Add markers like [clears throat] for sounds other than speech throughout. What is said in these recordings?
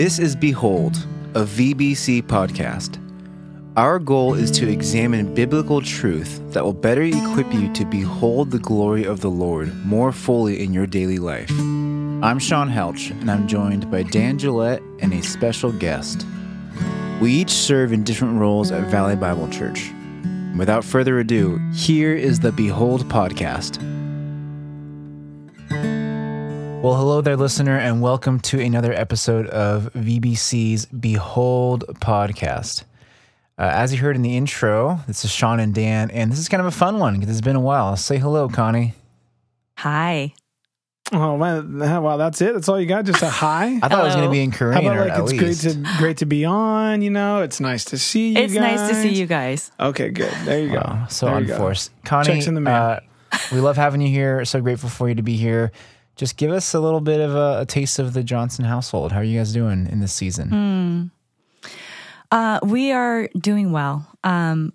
This is Behold, a VBC podcast. Our goal is to examine biblical truth that will better equip you to behold the glory of the Lord more fully in your daily life. I'm Sean Helch, and I'm joined by Dan Gillette and a special guest. We each serve in different roles at Valley Bible Church. Without further ado, here is the Behold podcast. Well, hello there, listener, and welcome to another episode of VBC's Behold podcast. Uh, as you heard in the intro, this is Sean and Dan, and this is kind of a fun one because it's been a while. Say hello, Connie. Hi. Oh man! Wow, that's it. That's all you got. Just a [laughs] hi. I thought it was going to be in Korean. How about or like at it's least. great to great to be on. You know, it's nice to see you. It's nice to see you guys. Okay, good. There you go. Wow, so There you go. unforced. Connie, Checks in the mail. uh, we love having you here. So grateful for you to be here. Just give us a little bit of a, a taste of the Johnson household. How are you guys doing in this season? Uh, we are doing well. Um,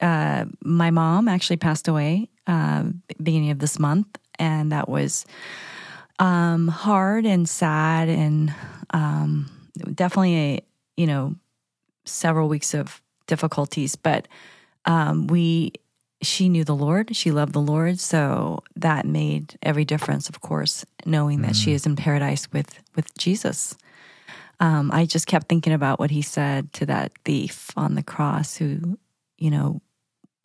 uh, my mom actually passed away uh, beginning of this month, and that was um, hard and sad, and um, definitely a you know several weeks of difficulties. But um, we, she knew the Lord, she loved the Lord, so that made every difference. Of course, knowing that she is in paradise with with Jesus um, I just kept thinking about what he said to that thief on the cross who, you know,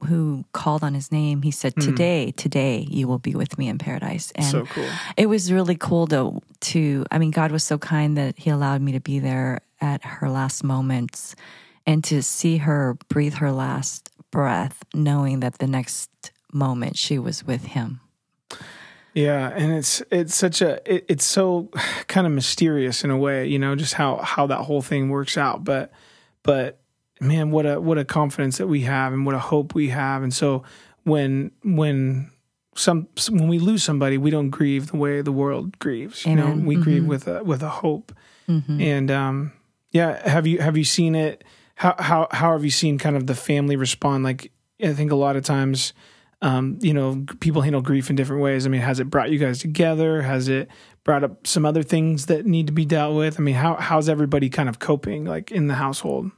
who called on his name. He said, Today, today you will be with me in paradise. And So cool. it was really cool to to I mean, God was so kind that he allowed me to be there at her last moments and to see her breathe her last breath, knowing that the next moment she was with him. Yeah, and it's it's such a it, it's so [sighs] kind of mysterious in a way, you know, just how how that whole thing works out. But but man, what a what a confidence that we have, and what a hope we have. And so when when some when we lose somebody, we don't grieve the way the world grieves. You Amen. know, we grieve with a with a hope. And um, yeah, have you have you seen it? How how how have you seen kind of the family respond? Like I think a lot of times um, you know, people handle grief in different ways. I mean, has it brought you guys together? Has it brought up some other things that need to be dealt with? I mean, how how's everybody kind of coping like in the household?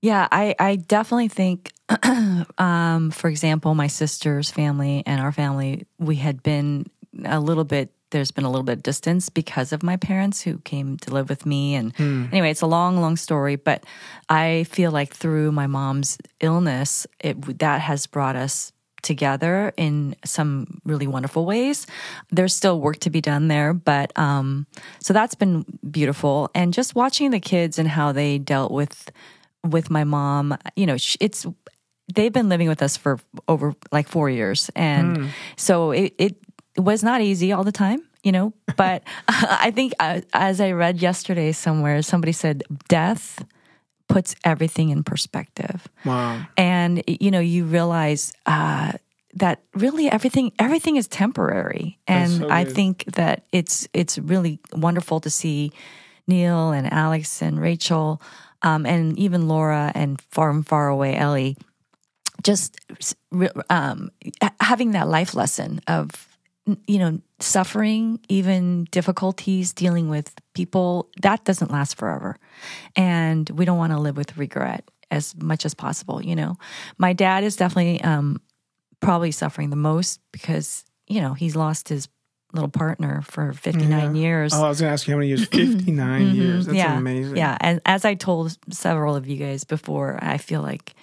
Yeah, I, I definitely think, [clears throat] um, for example, my sister's family and our family, we had been a little bit, there's been a little bit of distance because of my parents who came to live with me. And anyway, it's a long, long story, but I feel like through my mom's illness, it, that has brought us together in some really wonderful ways. There's still work to be done there, but um, so that's been beautiful. And just watching the kids and how they dealt with with my mom, you know, it's they've been living with us for over like four years, and so it, it was not easy all the time. You know, [laughs] but I think uh, as I read yesterday somewhere, somebody said death puts everything in perspective Wow. and you know you realize uh, that really everything everything is temporary and so i think that it's it's really wonderful to see neil and alex and rachel um, and even laura and far and far away ellie just um, having that life lesson of you know suffering even difficulties dealing with people that doesn't last forever and we don't want to live with regret as much as possible you know my dad is definitely um, probably suffering the most because you know he's lost his little partner for 59 years Oh, I was going to ask you how many years? [clears throat] 59 years. That's Mm-hmm. yeah amazing. yeah and as i told several of you guys before i feel like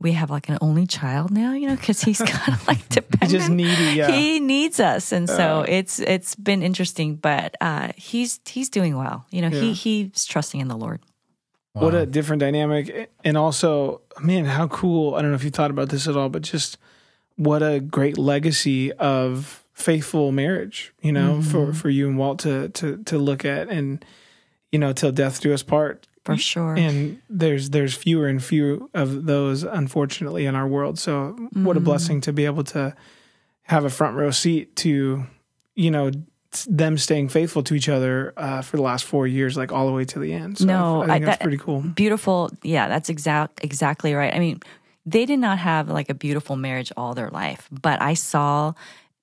we have like an only child now you know because he's [laughs] kind of like dependent just needy, yeah. he needs us and so it's it's been interesting but uh he's he's doing well you know he he's trusting in the lord What a different dynamic. And also, man, how cool. I don't know if you thought about this at all, but just what a great legacy of faithful marriage, you know, for, for you and Walt to, to, to look at and, you know, till death do us part. For sure And there's, there's fewer and fewer of those, unfortunately, in our world. So what a blessing to be able to have a front row seat to, you know, them staying faithful to each other uh, for the last four years, like all the way to the end. So No, I, think I- that's that- pretty cool. beautiful yeah that's exact exactly right i mean they did not have like a beautiful marriage all their life but i saw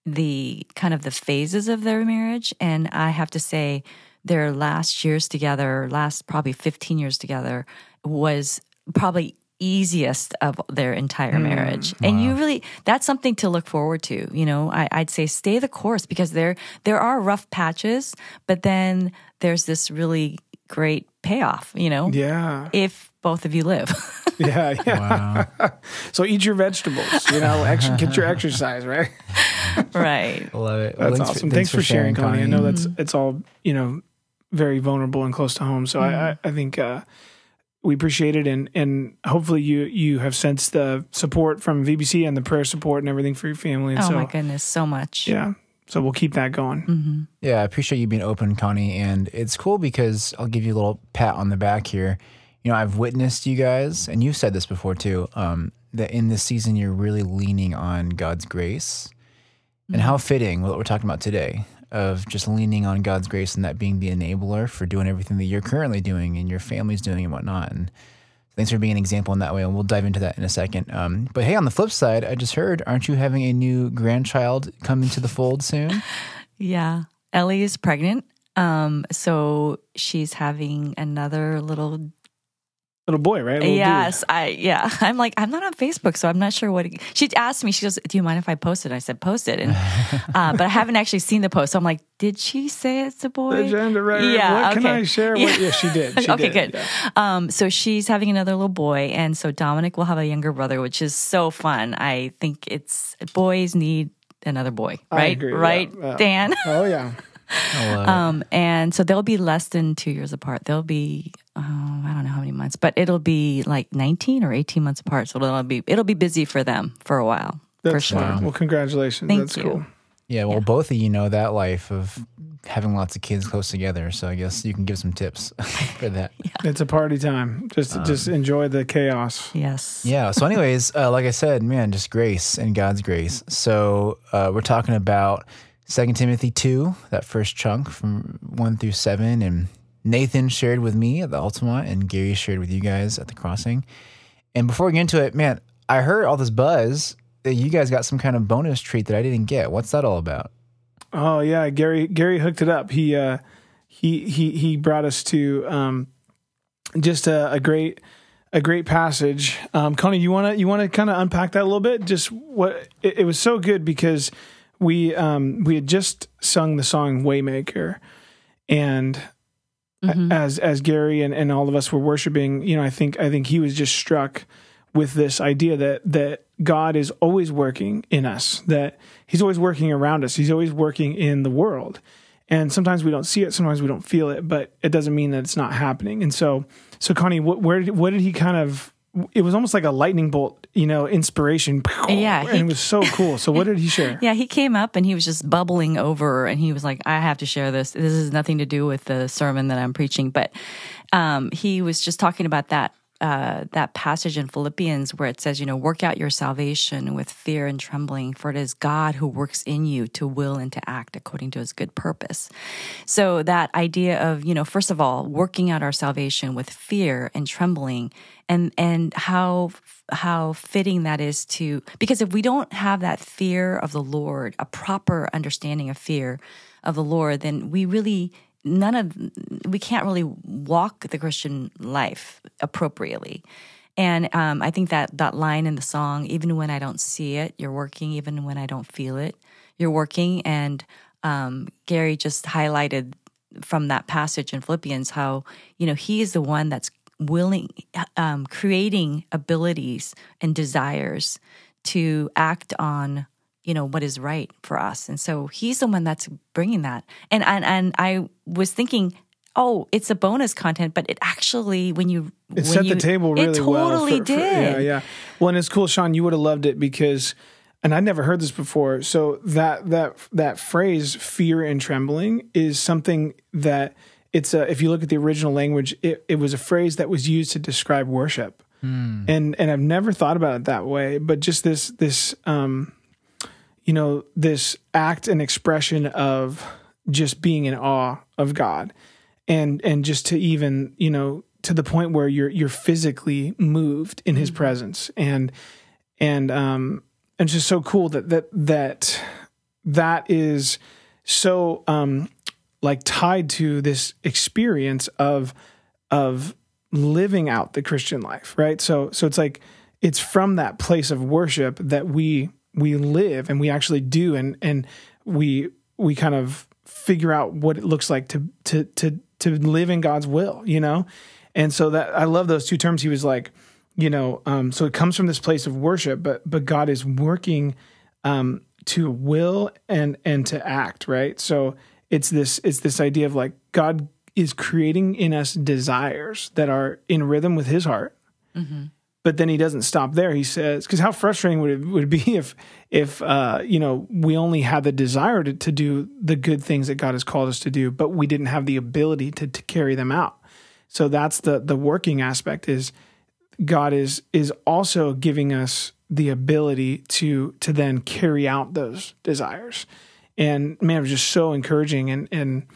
the kind of the phases of their marriage and i have to say their last years together, last probably 15 years together, was probably easiest of their entire marriage. And you really that's something to look forward to. You know, I, I'd say stay the course because there there are rough patches, but then there's this really great payoff, you know, Yeah. if both of you live. [laughs] Yeah. Yeah. [laughs] so eat your vegetables, you know, ex- get your exercise, right? [laughs] right. Love it. That's Thanks for- awesome. Thanks, for, sharing, Connie. I know that's Mm-hmm. it's all, you know, very vulnerable and close to home. So I, I, I think uh, we appreciate it and and hopefully you you have sensed the support from VBC and the prayer support and everything for your family. And Oh so my goodness, so much. yeah. So we'll keep that going. Yeah, I appreciate you being open, Connie. And it's cool because I'll give you a little pat on the back here. You know, I've witnessed you guys, and you've said this before too, um, that in this season you're really leaning on God's grace. And how fitting what we're talking about today of just leaning on God's grace and that being the enabler for doing everything that you're currently doing and your family's doing and whatnot. And thanks for being an example in that way. And we'll dive into that in a second. Um, but hey, on the flip side, I just heard, aren't you having a new grandchild coming to the fold soon? [laughs] Yeah. Ellie is pregnant. Um, so she's having another little Little boy, right? Little dude. yes, I yeah. [laughs] I'm like I'm not on Facebook, so I'm not sure what. She asked me. She goes, "Do you mind if I post it?" I said, "Post it," and [laughs] uh, but I haven't actually seen the post. So I'm like, "Did she say it's a boy?" The gender, right. Yeah, What can okay. I share? What, yeah, she did. [laughs] She okay, did. good. Yeah. Um, so she's having another little boy, and so Dominic will have a younger brother, which is so fun. I think it's boys need another boy, right? agree, Right, yeah, yeah. Dan. Oh yeah. I love it. Um, and so they'll be less than two years apart. They'll be, oh, I don't know how many months, but it'll be like 19 or 18 months apart. So it'll be, it'll be busy for them for a while, for That's sure. fine. Well, congratulations. Thank That's you. cool. Yeah, well, both of you know that life of having lots of kids close together. So I guess you can give some tips [laughs] for that. [laughs] It's a party time. Just Um, just enjoy the chaos. Yes. Yeah. So, anyways, uh, like I said, man, just grace and God's grace. So uh, we're talking about Second Timothy two, that first chunk from one through seven, and Nathan shared with me at the Ultima, and Gary shared with you guys at the Crossing. And before we get into it, man, I heard all this buzz that you guys got some kind of bonus treat that I didn't get. What's that all about? Oh yeah, Gary Gary hooked it up. He uh he he he brought us to um just a, a great a great passage. Um Connie, you wanna you wanna kinda unpack that a little bit? Just what it, it was so good because we um we had just sung the song Waymaker and Mm-hmm. as as Gary and, and all of us were worshiping, you know, I think I think he was just struck with this idea that that God is always working in us, that He's always working around us, He's always working in the world. And sometimes we don't see it, sometimes we don't feel it, but it doesn't mean that it's not happening. And so, so Connie, what, where did, what did he kind of? It was almost like a lightning bolt, you know, inspiration. Yeah, and he- it was so cool. So, what did he share? Yeah, he came up and he was just bubbling over, and he was like, "I have to share this. This has nothing to do with the sermon that I'm preaching." But um, he was just talking about that uh, that passage in Philippians where it says, "You know, work out your salvation with fear and trembling, for it is God who works in you to will and to act according to His good purpose." So that idea of, you know, first of all, working out our salvation with fear and trembling, and and how how fitting that is to because if we don't have that fear of the Lord, a proper understanding of fear of the Lord, then we really none of we can't really walk the Christian life appropriately. And um, I think that that line in the song, even when I don't see it, you're working. Even when I don't feel it, you're working. And um, Gary just highlighted from that passage in Philippians how you know he is the one that's willing, um, creating abilities and desires to act on you know what is right for us and so he's the one that's bringing that and and, and i was thinking oh it's a bonus content but it actually when you It when set you, the table really it well. totally for- for- did yeah, yeah. Well, and it's cool, Sean. You would have loved it because, and I'd never heard this before. So that that that phrase "fear and trembling" is something that it's a. If you look at the original language, it, it was a phrase that was used to describe worship, and and I've never thought about it that way. But just this this um, you know, this act and expression of just being in awe of God. And and just to even, you know, to the point where you're you're physically moved in his presence. And and um and it's just so cool that that that that is so um like tied to this experience of of living out the Christian life, right? So so it's like it's from that place of worship that we we live and we actually do and and we we kind of figure out what it looks like to to to to live in God's will, you know? And so that I love those two terms. He was like, you know, um, so it comes from this place of worship, but but God is working um, to will and and to act, right? So it's this it's this idea of like God is creating in us desires that are in rhythm with His heart. Mm-hmm. But then he doesn't stop there. He says, because how frustrating would it would it be [laughs] if if uh, you know we only had the desire to, to do the good things that God has called us to do, but we didn't have the ability to, to carry them out. So that's the the working aspect is God is is also giving us the ability to to then carry out those desires. And man, it was just so encouraging and and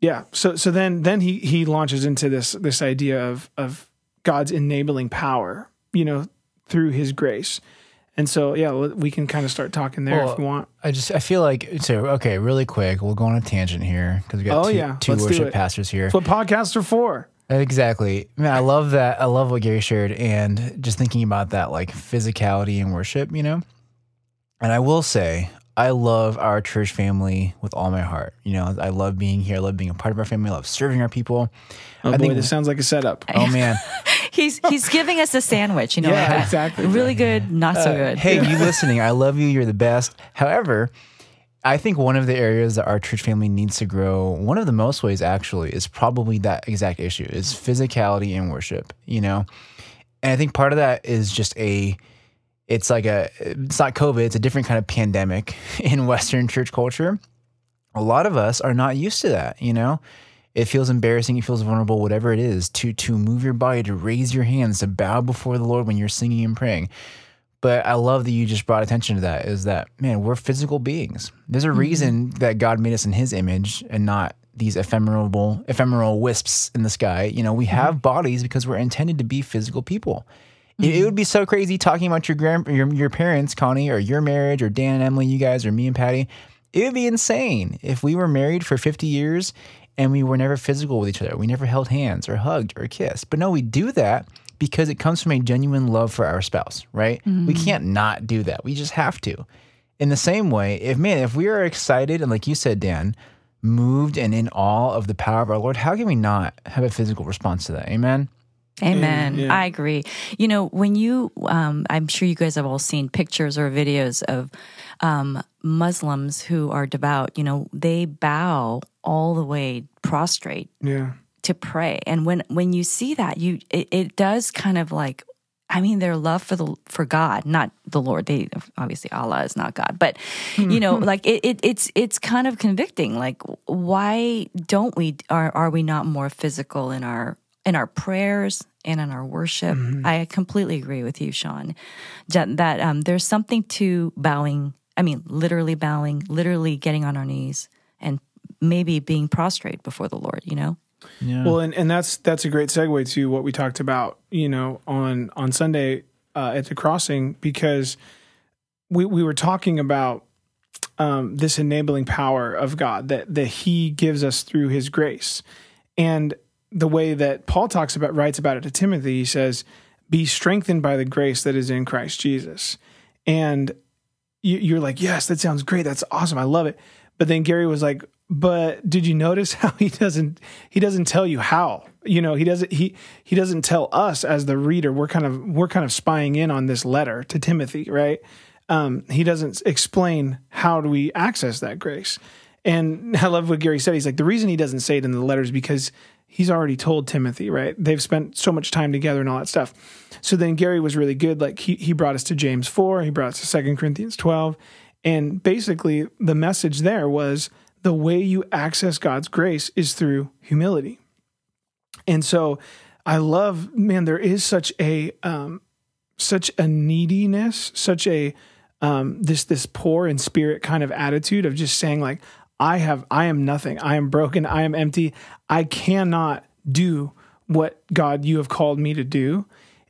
yeah. So so then then he he launches into this this idea of of God's enabling power, you know, through his grace. And so, yeah, we can kind of start talking there well, if you want. I just, I feel like, so, okay, really quick, we'll go on a tangent here because we got oh, two, yeah. 2 worship pastors here. That's what podcasts are for. Exactly. Man, I love that. I love what Gary shared and just thinking about that, like physicality and worship, you know? And I will say, I love our church family with all my heart. You know, I love being here. I love being a part of our family. I love serving our people. Oh I boy, think, this sounds like a setup. Oh man, [laughs] he's he's giving us a sandwich. You know, yeah, like exactly. Really good, not so uh, good. Hey, you listening? I love you. You're the best. However, I think one of the areas that our church family needs to grow, one of the most ways actually, is probably that exact issue: is physicality in worship. You know, and I think part of that is just a it's like a it's not covid it's a different kind of pandemic [laughs] in western church culture a lot of us are not used to that you know it feels embarrassing it feels vulnerable whatever it is to to move your body to raise your hands to bow before the lord when you're singing and praying but i love that you just brought attention to that is that man we're physical beings there's a mm-hmm. reason that god made us in his image and not these ephemeral ephemeral wisps in the sky you know we mm-hmm. have bodies because we're intended to be physical people Mm-hmm. It, it, would be so crazy talking about your grand your, your parents, Connie, or your marriage, or Dan and Emily, you guys, or me and Patty. It would be insane if we were married for 50 years and we were never physical with each other. We never held hands or hugged or kissed. But no, we do that because it comes from a genuine love for our spouse, right? Mm-hmm. We can't not do that. We just have to. In the same way, if man, if we are excited and like you said, Dan, moved and in awe of the power of our Lord, how can we not have a physical response to that? Amen. Amen. I agree. You know, when you, um, I'm sure you guys have all seen pictures or videos of um, Muslims who are devout. You know, they bow all the way prostrate. Yeah. To pray, and when when you see that, you it, it does kind of like I mean, their love for the for God, not the Lord. They obviously Allah is not God, but you know, [laughs] like it, it, it's it's kind of convicting. Like, why don't we are are we not more physical in our in our prayers and in our worship. Mm-hmm. I completely agree with you, Sean, that um, there's something to bowing. I mean, literally bowing, literally getting on our knees, and maybe being prostrate before the Lord. You know. Yeah. Well, and, and that's that's a great segue to what we talked about. You know, on on Sunday uh, at the crossing because we we were talking about um, this enabling power of God that that He gives us through His grace, and the way that Paul talks about writes about it to Timothy. He says, "Be strengthened by the grace that is in Christ Jesus." And you, are like, "Yes, that sounds great. That's awesome. I love it." But then Gary was like, "But did you notice [laughs] how he doesn't he doesn't tell you how? You know, he doesn't he he doesn't tell us as the reader. We're kind of we're kind of spying in on this letter to Timothy, right? Um, he doesn't explain how do we access that grace." And [laughs] I love what Gary said. He's like, the reason he doesn't say it in the letters because he's already told Timothy, right? They've spent so much time together and all that stuff. So then Gary was really good. Like he, he brought us to James 4, he brought us to Second Corinthians 12. And basically, the message there was the way you access God's grace is through humility. And so I love, man, there is such a, um, such a neediness, such a, um, this, this poor in spirit kind of attitude of just saying like, I have, I am nothing. I am broken. I am empty. I cannot do what God you have called me to do.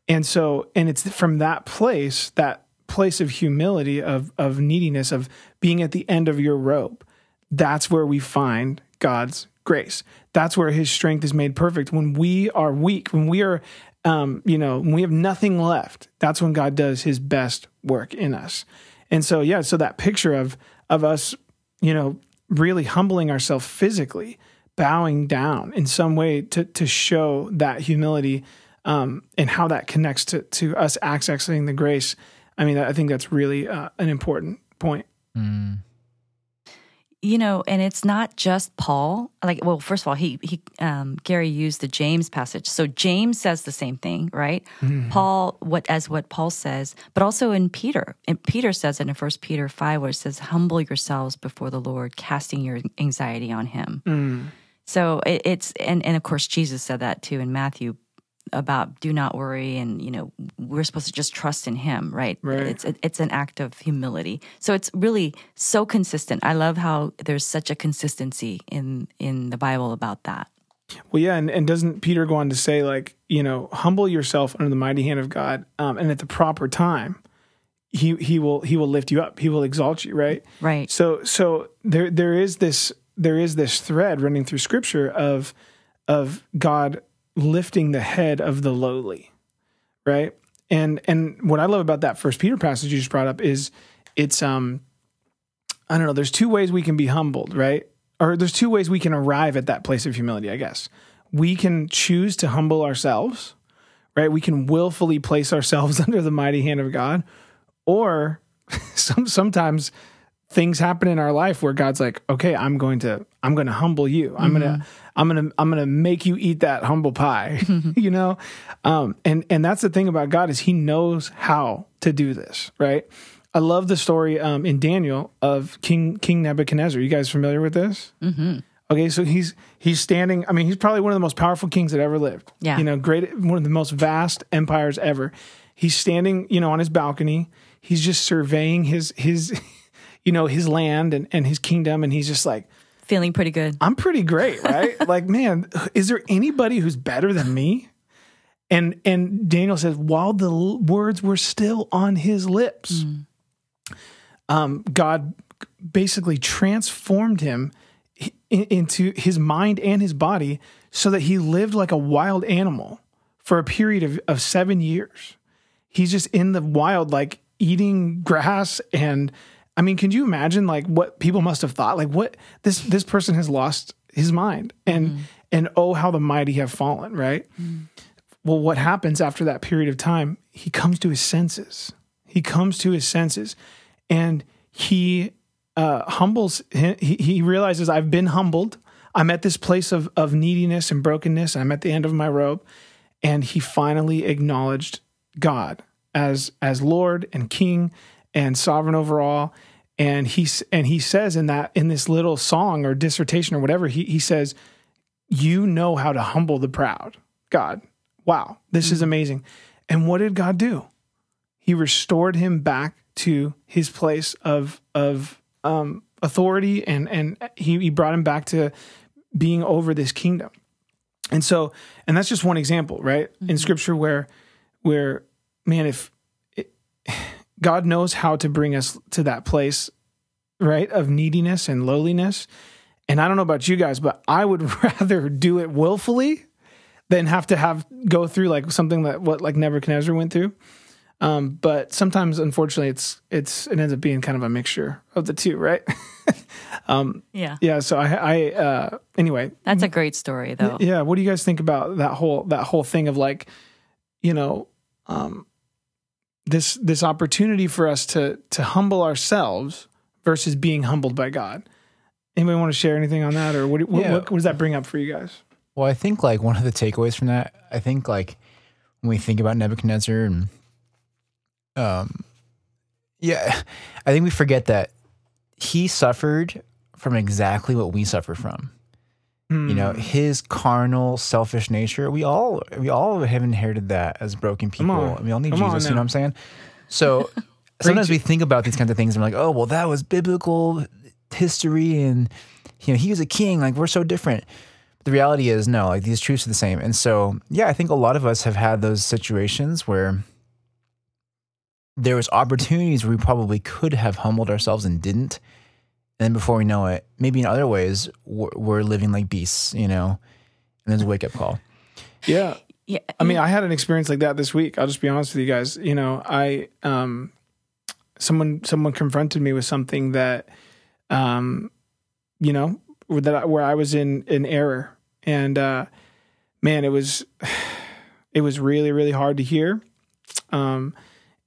And so, and it's from that place, that place of humility, of, of neediness, of being at the end of your rope, that's where we find God's grace. That's where his strength is made perfect. When we are weak, when we are, um, you know, when we have nothing left, that's when God does his best work in us. And so, yeah, so that picture of, of us, you know, really humbling ourselves physically, bowing down in some way to, to show that humility um, and how that connects to, to us accessing the grace. I mean, I think that's really uh, an important point. Mm you know, and it's not just Paul. Like, well, first of all, he he um, Gary used the James passage, so James says the same thing, right? Mm-hmm. Paul, what as what Paul says, but also in Peter, and Peter says it in First Peter five, where it says, "Humble yourselves before the Lord, casting your anxiety on Him." Mm. So it, it's and and of course Jesus said that too in Matthew about do not worry and you know we're supposed to just trust in him right, right. it's it's an act of humility. So it's really so consistent. I love how there's such a consistency in in the bible about that. Well yeah and, and doesn't peter go on to say like you know humble yourself under the mighty hand of god um, and at the proper time he he will he will lift you up. He will exalt you right? Right. So so there there is this there is this thread running through scripture of of god lifting the head of the lowly, right? And and what I love about that First Peter passage you just brought up is it's um I don't know. There's two ways we can be humbled, right? Or there's two ways we can arrive at that place of humility. I guess we can choose to humble ourselves, right? We can willfully place ourselves [laughs] under the mighty hand of God, or [laughs] some sometimes things happen in our life where God's like, okay, I'm going to, I'm going to humble you. I'm mm-hmm. going to, I'm to, I'm to make you eat that humble pie, [laughs] you know? Um, and, and that's the thing about God is he knows how to do this, right? I love the story, um, in Daniel of King, King Nebuchadnezzar. You guys familiar with this? Mm-hmm. Okay. So he's, he's standing, I mean, he's probably one of the most powerful kings that ever lived. Yeah. You know, great, one of the most vast empires ever. He's standing, you know, on his balcony. He's just surveying his, his, [laughs] you know, his land and, and his kingdom. And he's just like, feeling pretty good. I'm pretty great, right? [laughs] like, man, is there anybody who's better than me? And and Daniel says, while the l- words were still on his lips, mm. um, God basically transformed him into his mind and his body so that he lived like a wild animal for a period of, of seven years. He's just in the wild, like eating grass and I mean, can you imagine like what people must have thought? Like what this this person has lost his mind and mm. and oh how the mighty have fallen, right? Mm. Well, what happens after that period of time? He comes to his senses. He comes to his senses and he uh, humbles he, he realizes I've been humbled. I'm at this place of of neediness and brokenness. I'm at the end of my rope and he finally acknowledged God as as Lord and King and sovereign over all. And he and he says in that in this little song or dissertation or whatever, he he says, "You know how to humble the proud." God, wow, this mm-hmm. is amazing. And what did God do? He restored him back to his place of of um, authority, and and he, he brought him back to being over this kingdom. And so, and that's just one example, right? Mm-hmm. In Scripture, where where man, if God knows how to bring us to that place, right, of neediness and lowliness. And I don't know about you guys, but I would [laughs] rather do it willfully than have to have go through like something that what like Nebuchadnezzar went through. Um, but sometimes, unfortunately, it's it's it ends up being kind of a mixture of the two, right? [laughs] um, yeah, yeah. So I, I uh, anyway, that's a great story, though. Yeah. What do you guys think about that whole that whole thing of like, you know, um, this this opportunity for us to to humble ourselves versus being humbled by God. Anybody want to share anything on that, or what, what, yeah. what, what does that bring up for you guys? Well, I think like one of the takeaways from that, I think like when we think about Nebuchadnezzar and um, yeah, I think we forget that he suffered from exactly what we suffer from. Mm. You know, hmm. his carnal, selfish nature. We all we all have inherited that as broken people. We all need Come Jesus. You know what I'm saying? So [laughs] sometimes we think about these kinds of things and we're like, oh, well, that was biblical history, and you know, he was a king. Like we're so different. But the reality is, no. Like these truths are the same. And so, yeah, I think a lot of us have had those situations where there was opportunities where we probably could have humbled ourselves and didn't then before we know it, maybe in other ways, we're, we're living like beasts, you know. And there's a wake up call. Yeah. Yeah. I mean, I had an experience like that this week. I'll just be honest with you guys. You know, I um someone someone confronted me with something that um you know, that I, where I was in in error. And uh man, it was [sighs] it was really really hard to hear. Um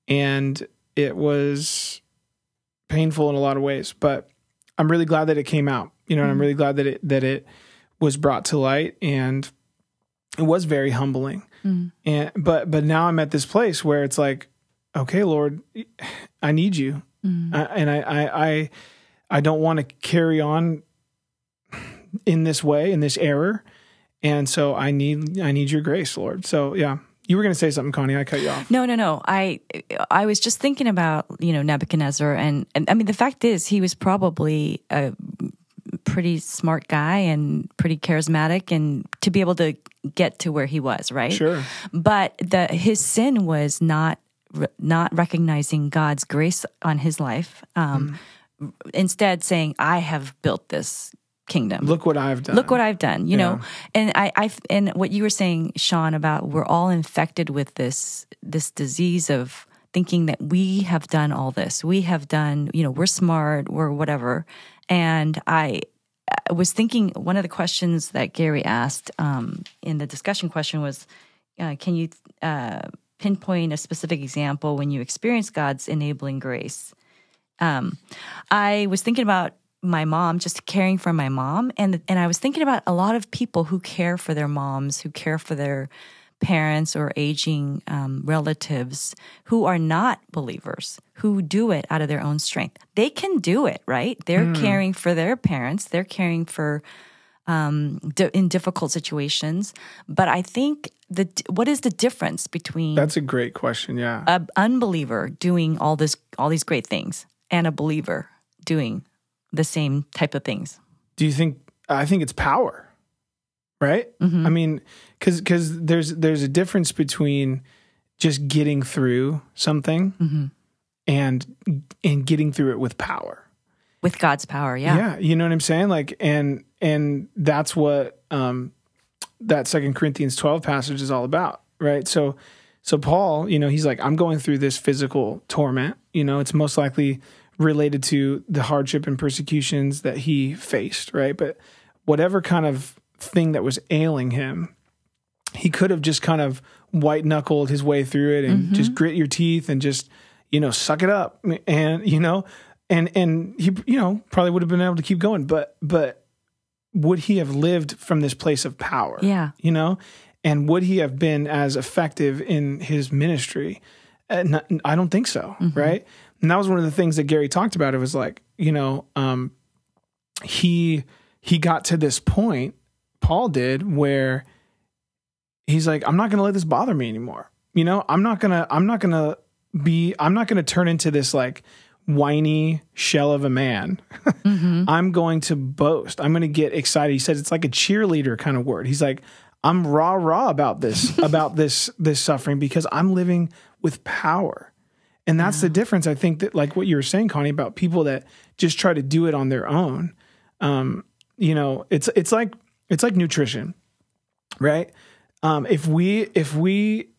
and it was painful in a lot of ways, but I'm really glad that it came out. You know, and I'm really glad that it that it was brought to light and it was very humbling. Mm. And but but now I'm at this place where it's like, okay, Lord, I need you, Mm. I, and I I I, I don't want to carry on in this way in this error, and so I need I need your grace, Lord. So yeah, you were going to say something, Connie. I cut you off. No, no, no. I I was just thinking about you know Nebuchadnezzar, and, and I mean the fact is he was probably a pretty smart guy and pretty charismatic, and to be able to get to where he was, right? Sure. But the his sin was not not recognizing God's grace on his life. Um, Instead, saying, "I have built this kingdom. Look what I've done. Look what I've done, you know. And I, I, and what you were saying, Sean, about we're all infected with this this disease of thinking that we have done all this. We have done, you know, we're smart, we're whatever. And I, I was thinking one of the questions that Gary asked um, in the discussion question was, uh, can you uh, pinpoint a specific example when you experience God's enabling grace? um, I was thinking about my mom, just caring for my mom, and and I was thinking about a lot of people who care for their moms, who care for their parents or aging um, relatives who are not believers, who do it out of their own strength. They can do it, right? They're caring for their parents. They're caring for um, di- in difficult situations. But I think the what is the difference between That's a great question. Yeah. a unbeliever doing all this all these great things and a believer doing the same type of things. do you think i think it's power right Mm-hmm. i mean because because there's there's a difference between just getting through something Mm-hmm. and and getting through it with power With God's power, yeah. Yeah. You know what i'm saying like and and that's what um that second corinthians 12 passage is all about right so so paul you know he's like i'm going through this physical torment you know it's most likely related to the hardship and persecutions that he faced right? But whatever kind of thing that was ailing him he could have just kind of white knuckled his way through it and just grit your teeth and just you know suck it up. And you know and and he you know probably would have been able to keep going. But but would he have lived from this place of power? Yeah. you know? And would he have been as effective in his ministry? Uh, i don't think so right and that was one of the things that gary talked about. It was like you know um he he got to this point paul did where he's like i'm not going to let this bother me anymore. You know i'm not going to i'm not going to be i'm not going to turn into this like whiny shell of a man. [laughs] I'm going to boast. I'm going to get excited. He says it's like a cheerleader kind of word. He's like i'm rah rah about this [laughs] about this this suffering because i'm living with power and that's the difference i think that like what you were saying connie about people that just try to do it on their own. Um you know it's it's like it's like nutrition right? Um if we if we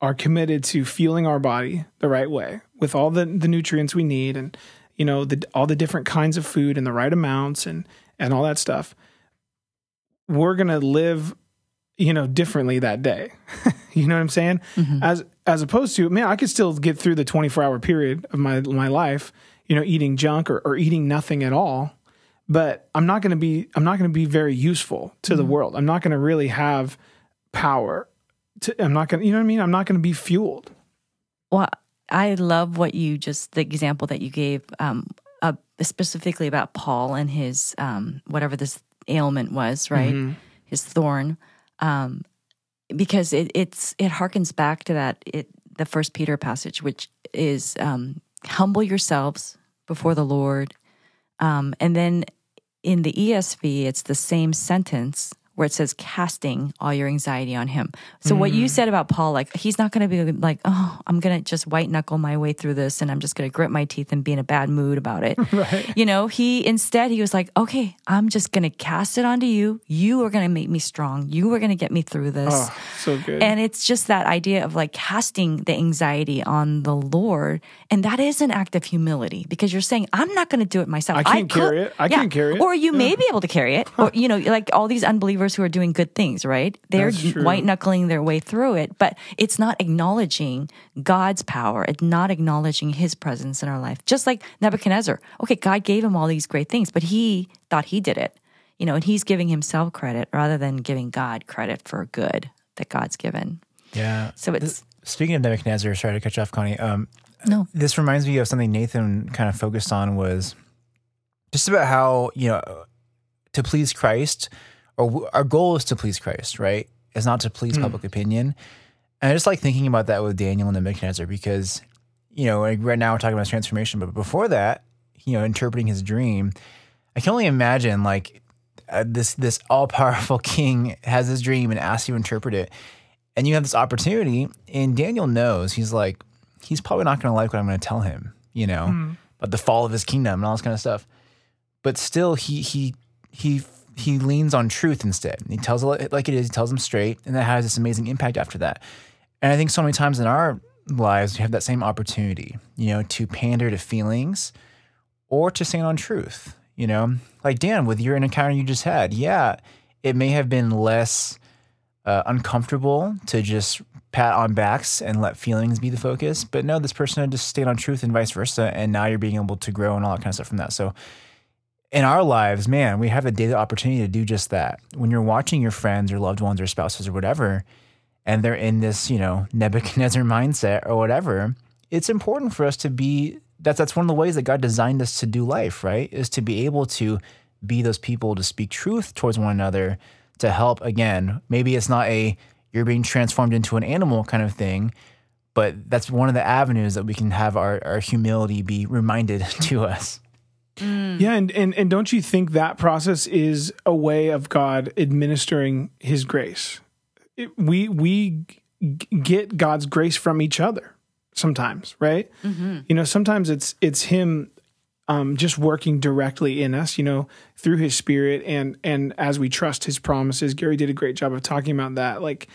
are committed to fueling our body the right way with all the the nutrients we need and you know the all the different kinds of food and the right amounts and and all that stuff we're going to live you know differently that day [laughs] you know what i'm saying? As as opposed to man i could still get through the 24 hour period of my my life you know eating junk or, or eating nothing at all. But i'm not going to be i'm not going to be very useful to the world. I'm not going to really have power to, i'm not going to you know what i mean? I'm not going to be fueled. Well, I love what you just the example that you gave, um, uh, specifically about Paul and his um, whatever this ailment was, right? His thorn, um, because it it's it harkens back to that it the First Peter passage, which is um, humble yourselves before the Lord, um, and then in the ESV, it's the same sentence where it says casting all your anxiety on him. So what you mm. said about Paul, like he's not going to be like, oh, I'm going to just white knuckle my way through this, and I'm just going to grit my teeth and be in a bad mood about it. [laughs] Right. You know, he instead he was like, okay, I'm just going to cast it onto you. You are going to make me strong. You are going to get me through this. Oh, so good. And it's just that idea of like casting the anxiety on the Lord. And that is an act of humility because you're saying, I'm not going to do it myself. I can't carry it. I can't carry it. Or you may be able to carry it. Or, you know, like all these unbelievers who are doing good things, right? They're white knuckling their way through it, but it's not acknowledging God's power. It's not acknowledging his presence in our life. Just like Nebuchadnezzar. Okay, God gave him all these great things, but he thought he did it. You know, and he's giving himself credit rather than giving God credit for good that God's given. Yeah. So it's Speaking of Nebuchadnezzar, sorry to cut you off, Connie. Um, no. this reminds me of something Nathan kind of focused on was just about how you know to please Christ, or our goal is to please Christ, right? It's not to please public opinion. And I just like thinking about that with Daniel and Nebuchadnezzar because you know like right now we're talking about his transformation, but before that, you know, interpreting his dream, I can only imagine like uh, this this all powerful [laughs] king has this dream and asks you to interpret it, and you have this opportunity, and Daniel knows he's like he's probably not going to like what I'm going to tell him, you know, about the fall of his kingdom and all this kind of stuff. But still, he he he he leans on truth instead. He tells it like it is. He tells them straight, and that has this amazing impact after that. And I think so many times in our lives we have that same opportunity, you know, to pander to feelings or to stand on truth. You know, like Dan with your encounter you just had. Yeah, it may have been less uh, uncomfortable to just pat on backs and let feelings be the focus. But no, this person had just stayed on truth and vice versa. And now you're being able to grow and all that kind of stuff from that. So in our lives, man, we have a daily opportunity to do just that. When you're watching your friends or loved ones or spouses or whatever, and they're in this, you know, [laughs] Nebuchadnezzar mindset or whatever, it's important for us to be that's that's one of the ways that God designed us to do life, right? Is to be able to be those people to speak truth towards one another to help again. Maybe it's not a you're being transformed into an animal kind of thing, but that's one of the avenues that we can have our, our humility be reminded [laughs] to us. Yeah, and, and and don't you think that process is a way of God administering His grace? It, we we g- get God's grace from each other sometimes, right? You know, sometimes it's it's Him um, just working directly in us, you know, through His Spirit, and and as we trust His promises. Gary did a great job of talking about that, like.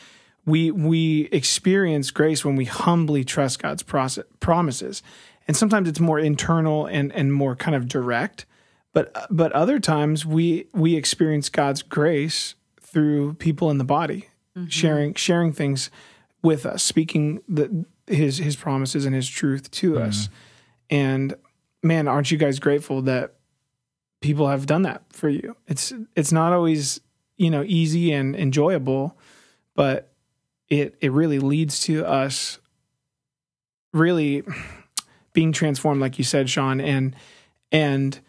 We we experience grace when we humbly trust God's process, promises, and sometimes it's more internal and and more kind of direct. But but other times we we experience God's grace through people in the body mm-hmm. sharing sharing things with us speaking the his his promises and his truth to mm-hmm. us. And man aren't you guys grateful that people have done that for you? It's it's not always you know easy and enjoyable but it it really leads to us really being transformed like you said Sean and and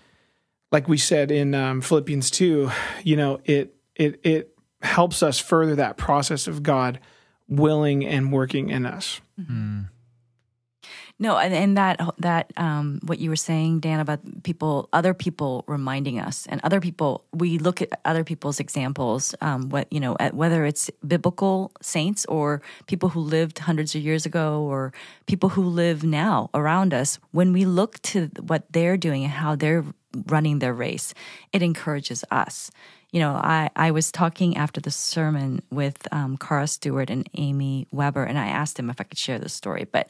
like we said in um, Philippians 2, you know, it it it helps us further that process of God willing and working in us. No, and, and that that um, what you were saying, Dan, about people, other people reminding us, and other people. We look at other people's examples. Um, what you know, at, whether it's biblical saints or people who lived hundreds of years ago, or people who live now around us. When we look to what they're doing and how they're running their race, it encourages us. You know, I, I was talking after the sermon with um, Cara Stewart and Amy Weber, and I asked them if I could share this story. But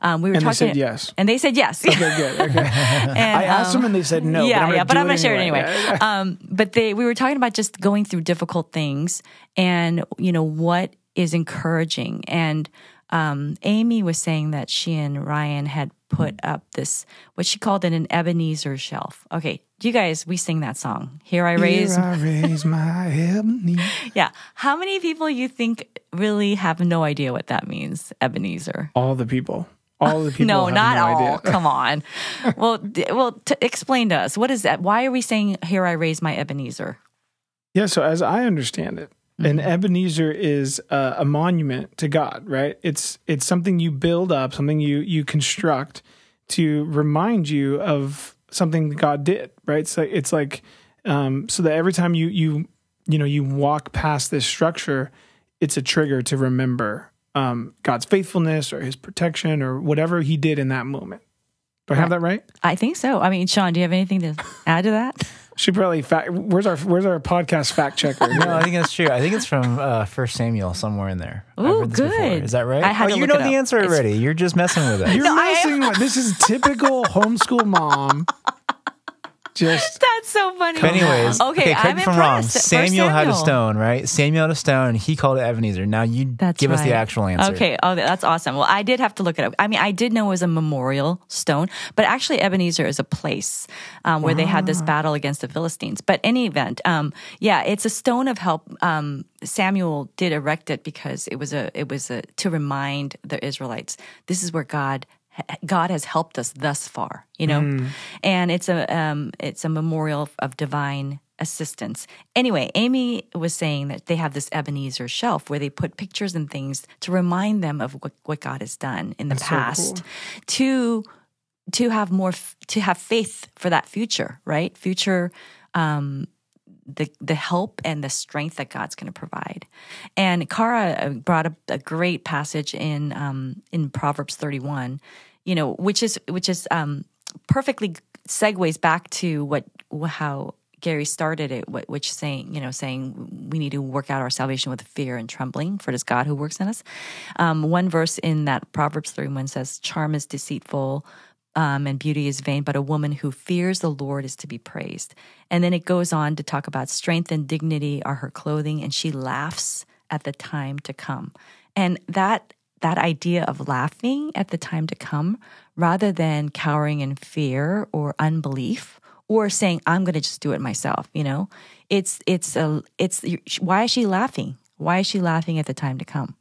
um, we were And they said yes. And they said yes. Okay, good. Okay. [laughs] And, I asked um, them and they said no. yeah, but I'm gonna yeah, but I'm going to share it anyway. Yeah, [laughs] yeah. um, but they, we were talking about just going through difficult things and you know what is encouraging. And um, Amy was saying that she and Ryan had put up this what she called it an Ebenezer shelf. Okay, you guys, we sing that song. Here I raise. Here I raise my Ebenezer. [laughs] Yeah, how many people you think really have no idea what that means, Ebenezer? All the people. All the [laughs] people. no, have not no all. Idea. Come on. [laughs] well, d- well, t- explain to us what is that? Why are we saying "Here I raise my Ebenezer"? Yeah, so as I understand it, an Ebenezer is uh, a monument to God, right? It's it's something you build up, something you you construct to remind you of something God did, right? So it's like um, so that every time you you you know you walk past this structure, it's a trigger to remember um, God's faithfulness or His protection or whatever He did in that moment. Do I have that right? I think so. I mean, Sean, do you have anything to add to that? [laughs] Should probably fact. Where's our Where's our podcast fact checker? No, I think that's true. I think it's from uh, First Samuel somewhere in there. I've Ooh, heard this before. good. Is that right? I had oh, to you look know it the up. answer It's- already. You're just messing with it. You're No, I- messing with this is typical homeschool mom. Just [laughs] That's so funny. But anyways, okay, correct I'm me if I'm wrong. impressed. Samuel, had a stone, right? Samuel had a stone, and he called it Ebenezer. Now you That's give us the actual answer. Okay. Oh, that's awesome. Well, I did have to look it up. I mean, I did know it was a memorial stone, but actually, Ebenezer is a place um, where they had this battle against the Philistines. But any event, um, yeah, it's a stone of help. Um, Samuel did erect it because it was a it was a to remind the Israelites this is where God God has helped us thus far, you know, and it's a um, it's a memorial of divine assistance. Anyway, Amy was saying that they have this Ebenezer shelf where they put pictures and things to remind them of what, what God has done in the That's so past, cool. to to have more f- to have faith for that future, right? Future um, the the help and the strength that God's going to provide. And Kara uh, brought up a great passage in um, in Proverbs 31, you know, which is which is um, perfectly segues back to what how Gary started it, which saying you know saying we need to work out our salvation with fear and trembling, for it is God who works in us. Um, one verse in that Proverbs 31 says, "Charm is deceitful." um, and beauty is vain, but a woman who fears the Lord is to be praised. And then it goes on to talk about strength and dignity are her clothing, and she laughs at the time to come. And that that idea of laughing at the time to come, rather than cowering in fear or unbelief, or saying I'm going to just do it myself, you know, it's it's a it's why is she laughing? Why is she laughing at the time to come?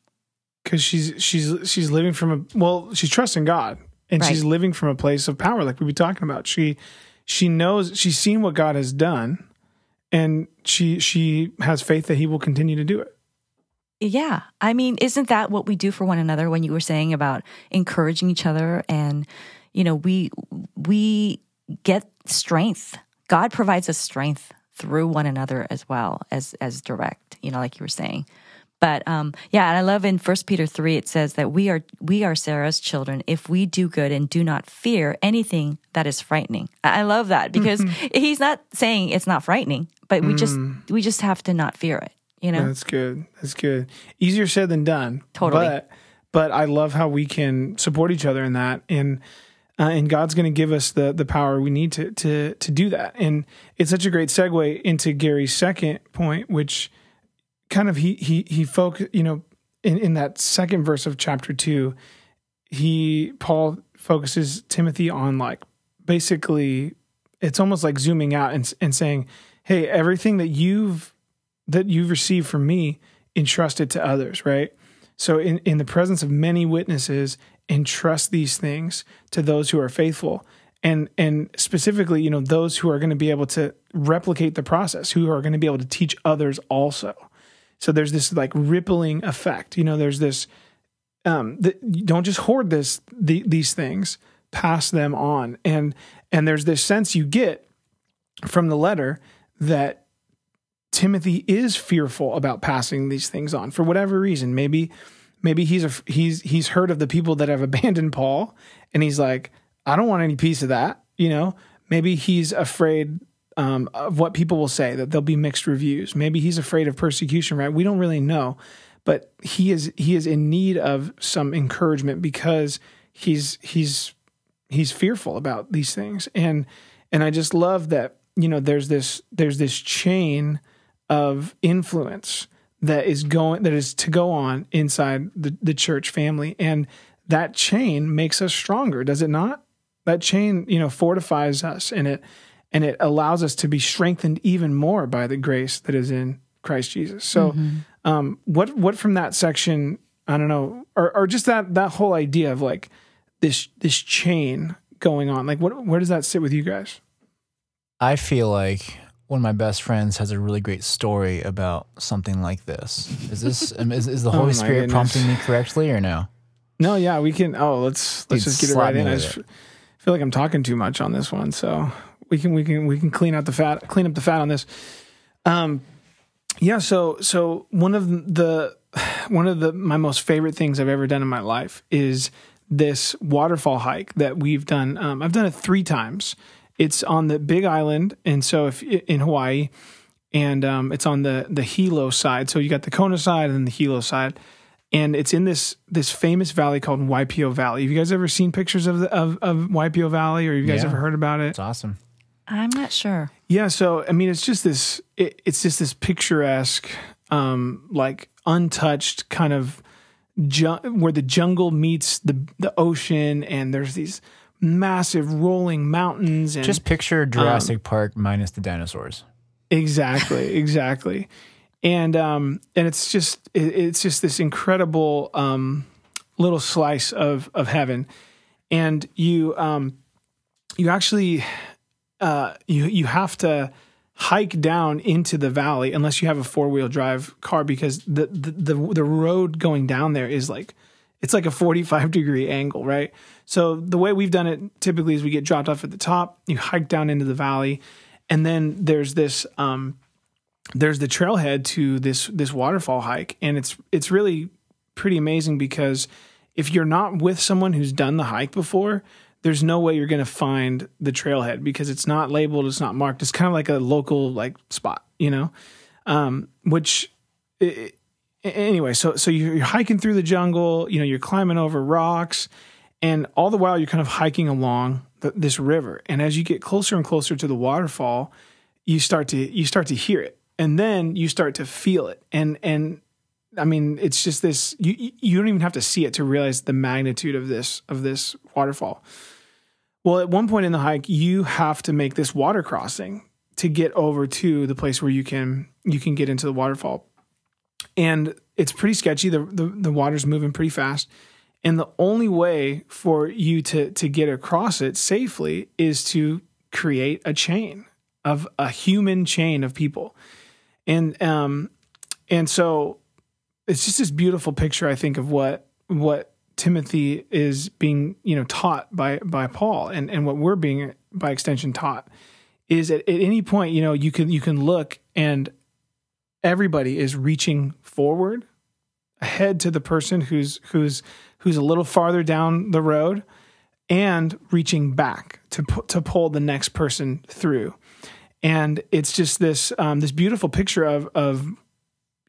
because she's she's she's living from a well, she's trusting God and Right. she's living from a place of power, like we've been talking about. She she knows she's seen what God has done, and she she has faith that He will continue to do it. Yeah. I mean, isn't that what we do for one another when you were saying about encouraging each other and you know, we we get strength. God provides us strength through one another as well as as direct, you know, like you were saying. But um yeah, and I love in First Peter 3 it says that we are we are Sarah's children if we do good and do not fear anything that is frightening. I I love that because he's not saying it's not frightening, but we just we just have to not fear it, you know. That's good. That's good. Easier said than done. Totally. But but I love how we can support each other in that, and uh, and God's going to give us the the power we need to to to do that. And it's such a great segue into Gary's second point, which kind of he he he focus. You know, in in that second verse of chapter two, he Paul focuses Timothy on like basically it's almost like zooming out and and saying, "Hey, everything that you've that you've received from me, entrust it to others." Right. So, in in the presence of many witnesses, entrust these things to those who are faithful, and and specifically, you know, those who are going to be able to replicate the process, who are going to be able to teach others also. So there's this like rippling effect. You know, there's this um, th- you don't just hoard this the, these things, pass them on, and and there's this sense you get from the letter that Timothy is fearful about passing these things on for whatever reason. Maybe maybe he's a, he's he's heard of the people that have [laughs] abandoned Paul, and he's like, I don't want any piece of that. You know, maybe he's afraid um, of what people will say that there'll be mixed reviews. Maybe he's afraid of persecution. Right? We don't really know, but he is he is in need of some encouragement because he's he's he's fearful about these things and and I just love that you know there's this there's this chain of influence that is going that is to go on inside the, the church family. And that chain makes us stronger does it not? That chain you know fortifies us and it and it allows us to be strengthened even more by the grace that is in Christ Jesus. So um what what from that section I don't know or or just that that whole idea of like this this chain going on like what where does that sit with you guys? I feel like one of my best friends has a really great story about something like this. Is this [laughs] is, is the Oh Holy my Spirit goodness. prompting me correctly or no? No, yeah, we can. Oh, let's let's Dude, just get it right in. I just feel like I'm talking too much on this one, so we can we can we can clean out the fat, clean up the fat on this. Um, Yeah, so so one of the one of the my most favorite things I've ever done in my life is this waterfall hike that we've done. Um, I've done it three times. It's on the Big Island, and so if in Hawaii, and um, it's on the the Hilo side. So you got the Kona side and the Hilo side, and it's in this this famous valley called Waipio Valley. Have you guys ever seen pictures of the, of of Waipio Valley, or have you guys Yeah. ever heard about it? It's awesome. I'm not sure. Yeah, so I mean, it's just this. It, it's just this picturesque, um, like untouched kind of ju- where the jungle meets the the ocean, and there's these massive rolling mountains and Just picture Jurassic Park minus the dinosaurs. exactly, [laughs] exactly, and um, and it's just it, it's just this incredible um little slice of of heaven, and you um you actually uh, you you have to hike down into the valley unless you have a four wheel drive car because the, the the the road going down there is like it's like a 45 degree angle, right? So the way we've done it typically is we get dropped off at the top, you hike down into the valley, and then there's this um there's the trailhead to this this waterfall hike and it's it's really pretty amazing because if you're not with someone who's done the hike before, there's no way you're going to find the trailhead because it's not labeled, it's not marked. It's kind of like a local like spot, you know. Um, which i i- anyway, so so you're hiking through the jungle, you know, you're climbing over rocks, and all the while you're kind of hiking along the, this river. And as you get closer and closer to the waterfall, you start to you start to hear it, and then you start to feel it, and and I mean, it's just this. You you- don't even have to see it to realize the magnitude of this of this waterfall. Well, at one point in the hike, you have to make this water crossing to get over to the place where you can you can get into the waterfall, and it's pretty sketchy. the the, the water's moving pretty fast, and the only way for you to to get across it safely is to create a chain of a human chain of people, and um and so it's just this beautiful picture i think of what what timothy is being you know taught by by paul and and what we're being by extension taught is at, at any point you know you can you can look and everybody is reaching forward ahead to the person who's who's who's a little farther down the road and reaching back to pu- to pull the next person through. And it's just this um, this beautiful picture of of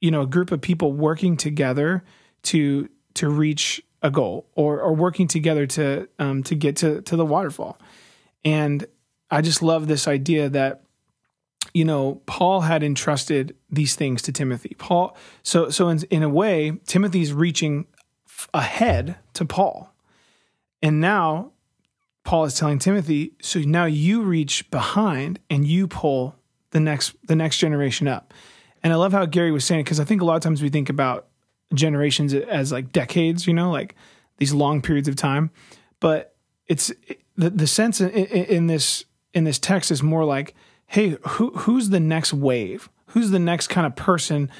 you know a group of people working together to to reach a goal or or working together to um, to get to to the waterfall. And i just love this idea that you know paul had entrusted these things to timothy. Paul so so in, in a way timothy's reaching ahead to paul and now paul is telling timothy so now you reach behind and you pull the next the next generation up and I love how Gary was saying it because I think a lot of times we think about generations as like decades, you know, like these long periods of time. But it's the the sense in, in, in this in this text is more like, hey, who who's the next wave? Who's the next kind of person?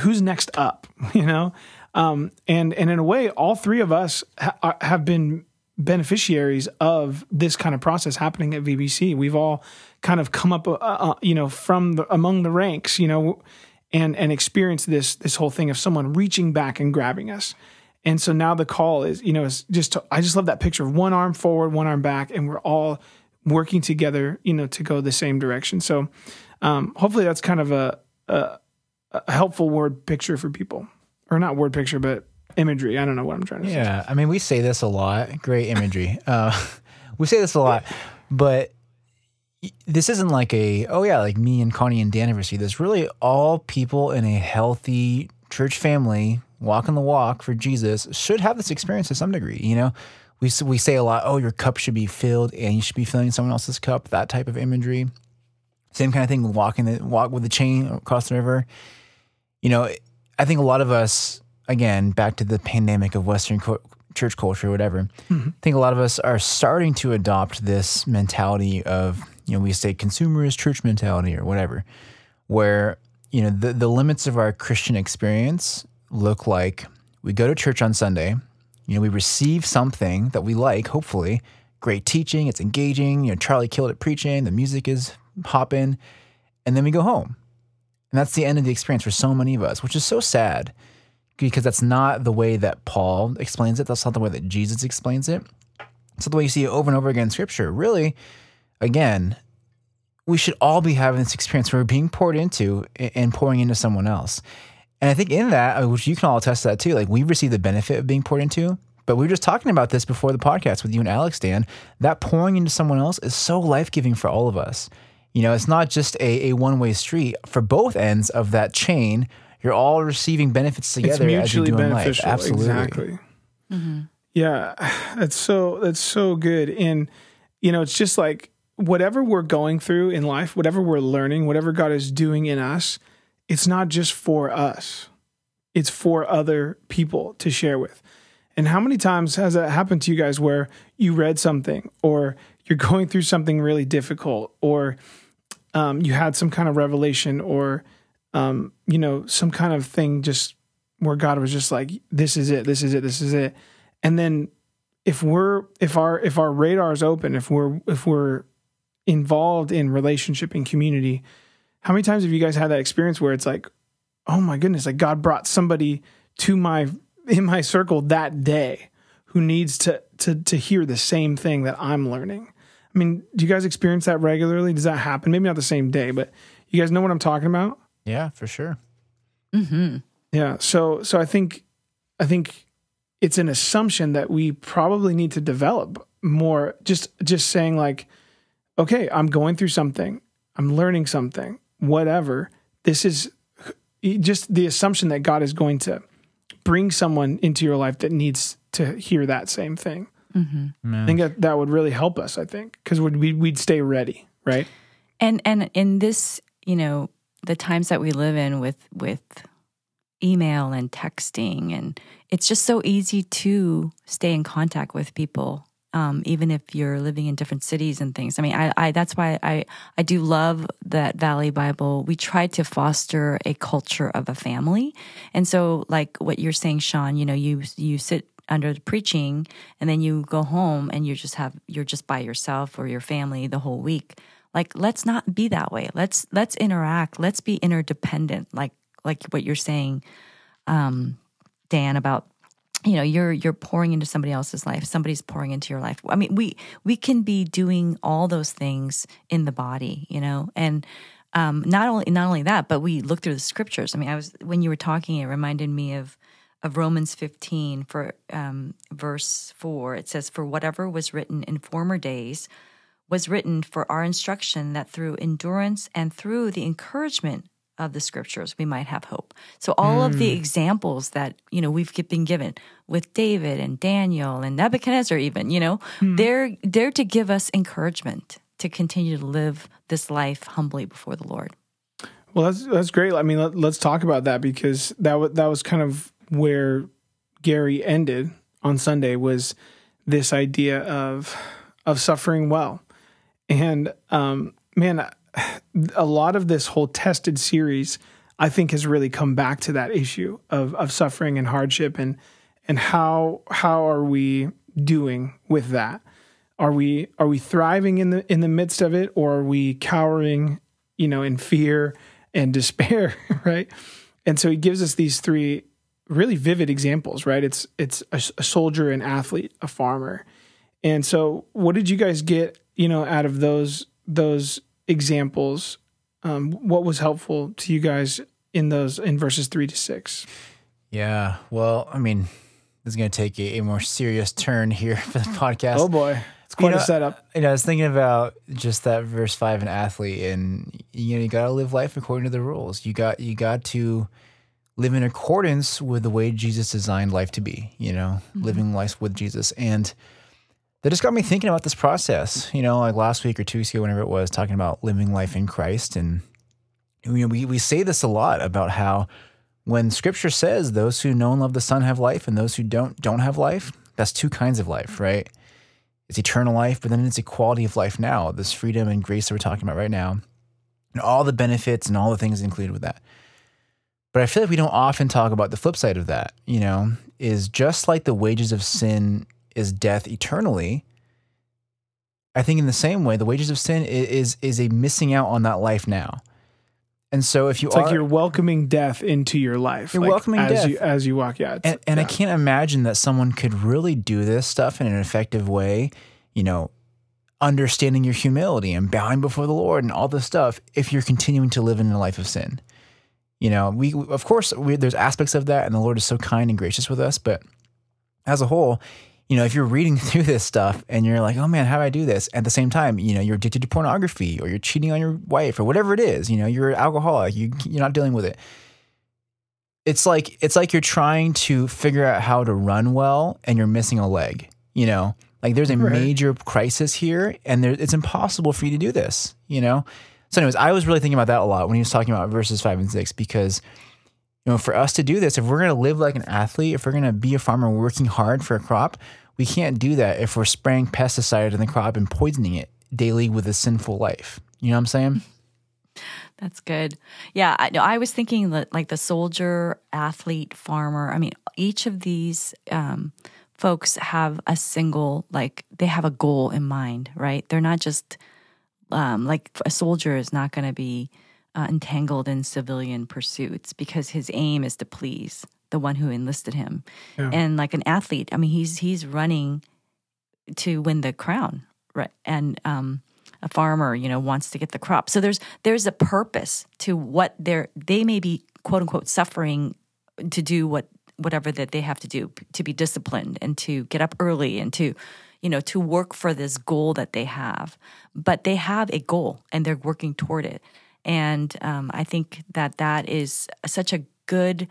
Who's next up? [laughs] You know, um, and and in a way, all three of us ha- have been beneficiaries of this kind of process happening at VBC. We've all kind of come up, uh, uh, you know, from the, among the ranks, you know, and and experienced this this whole thing of someone reaching back and grabbing us. And so now the call is, you know, is just to, I just love that picture of one arm forward, one arm back, and we're all working together, you know, to go the same direction. So um, hopefully that's kind of a, a a helpful word picture for people, or not word picture, but imagery. I don't know what I'm trying to say. Yeah, I mean, we say this a lot. Great imagery. [laughs] Uh, we say this a lot, but this isn't like a oh yeah, like me and Connie and Dan ever see this. Really, all people in a healthy church family walking the walk for Jesus should have this experience to some degree. You know, we we say a lot. Oh, your cup should be filled, and you should be filling someone else's cup. That type of imagery. Same kind of thing walking the walk with the chain across the river. You know, I think a lot of us, again, back to the pandemic of Western co- church culture, whatever. Mm-hmm. I think a lot of us are starting to adopt this mentality of, you know, we say consumerist church mentality or whatever, where you know the the limits of our Christian experience look like we go to church on Sunday, you know, we receive something that we like, hopefully, great teaching, it's engaging, you know, Charlie killed at preaching, the music is popping, and then we go home. And that's the end of the experience for so many of us, which is so sad because that's not the way that Paul explains it. That's not the way that Jesus explains it. It's the way you see it over and over again in scripture. Really, again, we should all be having this experience where we're being poured into and pouring into someone else. And I think in that, uh, which you can all attest to that too, like we receive the benefit of being poured into, but we were just talking about this before the podcast with you and Alex, Dan. That pouring into someone else is so life giving for all of us. You know, it's not just a, a one way street for both ends of that chain. You're all receiving benefits together as you're doing life. Absolutely. Exactly. Mm-hmm. Yeah, [sighs] that's so that's so good. And you know, it's just like whatever we're going through in life, whatever we're learning, whatever God is doing in us, it's not just for us. It's for other people to share with. And how many times has that happened to you guys where you read something or you're [laughs] going through something really difficult or um, you had some kind of revelation or um, you know some kind of thing just where God was just like this is it this is it this is it. And then if we're if our if our radar is open if we're if we're involved in relationship and community how many times have you guys had that experience where it's like oh my goodness like God brought somebody to my in my circle that day who needs to to to hear the same thing that I'm learning I mean, do you guys experience that regularly? Does that happen? Maybe not the same day, but you guys know what I'm talking about? Yeah, for sure. Mm-hmm. Yeah. So, so I think, I think it's an assumption that we probably need to develop more. Just, just saying like, okay, I'm going through something, I'm learning something, whatever. This is just the assumption that God is going to bring someone into your life that needs to hear that same thing. Mm-hmm. I think that that would really help us. I think because we'd we'd stay ready, right? And and in this, you know, the times that we live in with with email and texting, and it's just so easy to stay in contact with people, um, even if you're living in different cities and things. I mean, I, I that's why I I do love that Valley Bible. We try to foster a culture of a family, and so like what you're saying, Sean. You know, you you sit under the preaching and then you go home and you just have you're just by yourself or your family the whole week. Like let's not be that way. Let's let's interact. Let's be interdependent like like what you're saying um dan about you know you're you're pouring into somebody else's life. Somebody's pouring into your life. I mean we we can be doing all those things in the body you know? And um not only not only that but we look through the scriptures. I mean i was when you were talking it reminded me of of Romans 15 for um, verse 4. It says, For whatever was written in former days was written for our instruction, that through endurance and through the encouragement of the scriptures we might have hope. So all mm. of the hmm. examples that, you know, we've been given with David and Daniel and Nebuchadnezzar even, you know, mm. they're they're to give us encouragement to continue to live this life humbly before the Lord. Well, that's that's great. I mean, let, us talk about that because that w- that was kind of where Gary ended on Sunday was this idea of of suffering well. And um, man, [sighs] a lot of this whole tested series, I think, has really come back to that issue of of suffering and hardship and and how how are we doing with that? Are we are we thriving in the in the midst of it, or are we cowering, you know, in fear and despair, [laughs] right? And so he gives us these three really vivid examples, right? It's it's a, a, soldier, an athlete, a farmer, and so what did you guys get, you know, out of those those examples? Um, what was helpful to you guys in those in verses three to six? Yeah, well, I mean, this is going to take a, a, more serious turn here [laughs] for the podcast. Oh boy. It's quite you know, a setup. You know, I was thinking about just that verse five, an athlete, and you know, you got to live life according to the rules. You got you got to live in accordance with the way Jesus designed life to be, you know, mm-hmm. living life with Jesus. And that just got me thinking about this process, you know, like last week or two weeks ago, whenever it was, talking about living life in Christ. And, you know, we, we say this a lot about how when scripture says those who know and love the Son have life and those who don't, don't have life, that's two kinds of life, right? It's eternal life, but then it's equality of life now, this freedom and grace that we're talking about right now, and all the benefits and all the things included with that. But I feel like we don't often talk about the flip side of that, you know, is just like the wages of sin is death eternally. I think in the same way, the wages of sin is is a missing out on that life now. And so if you it's are like you're welcoming death into your life. You're like, welcoming as death. you as you walk. Yeah, and, and I can't imagine that someone could really do this stuff in an effective way, you know, understanding your humility and bowing before the Lord and all this stuff if you're continuing to live in a life of sin. You know, we of course we, there's aspects of that, and the Lord is so kind and gracious with us. But as a whole, you know, if you're reading [laughs] through this stuff and you're like, oh man, how do I do this? At the same time, you know, you're addicted to pornography or you're cheating on your wife or whatever it is, you know, you're an alcoholic, you, you're not dealing with it. It's like it's like you're trying to figure out how to run well and you're missing a leg. You know, like there's a Right. major crisis here, and there, it's impossible for you to do this. You know. So, anyways, I was really thinking about that a lot when he was talking about verses five and six because you know, for us to do this, if we're going to live like an athlete, if we're going to be a farmer working hard for a crop, we can't do that if we're spraying pesticide in the crop and poisoning it daily with a sinful life. You know what I'm saying? [laughs] That's good. Yeah, I, no, I was thinking that like the soldier, athlete, farmer. I mean, each of these um, folks have a single like they have a goal in mind, right? They're not just um, like a soldier is not going to be uh, entangled in civilian pursuits because his aim is to please the one who enlisted him. Yeah. And like an athlete, I mean, he's he's running to win the crown, right? And um, a farmer, you know, wants to get the crop. So there's there's a purpose to what they're they may be quote unquote suffering to do what whatever that they have to do to be disciplined and to get up early and to you know to work for this goal that they have. But they have a goal and they're working toward it. And um, i think that that is such a good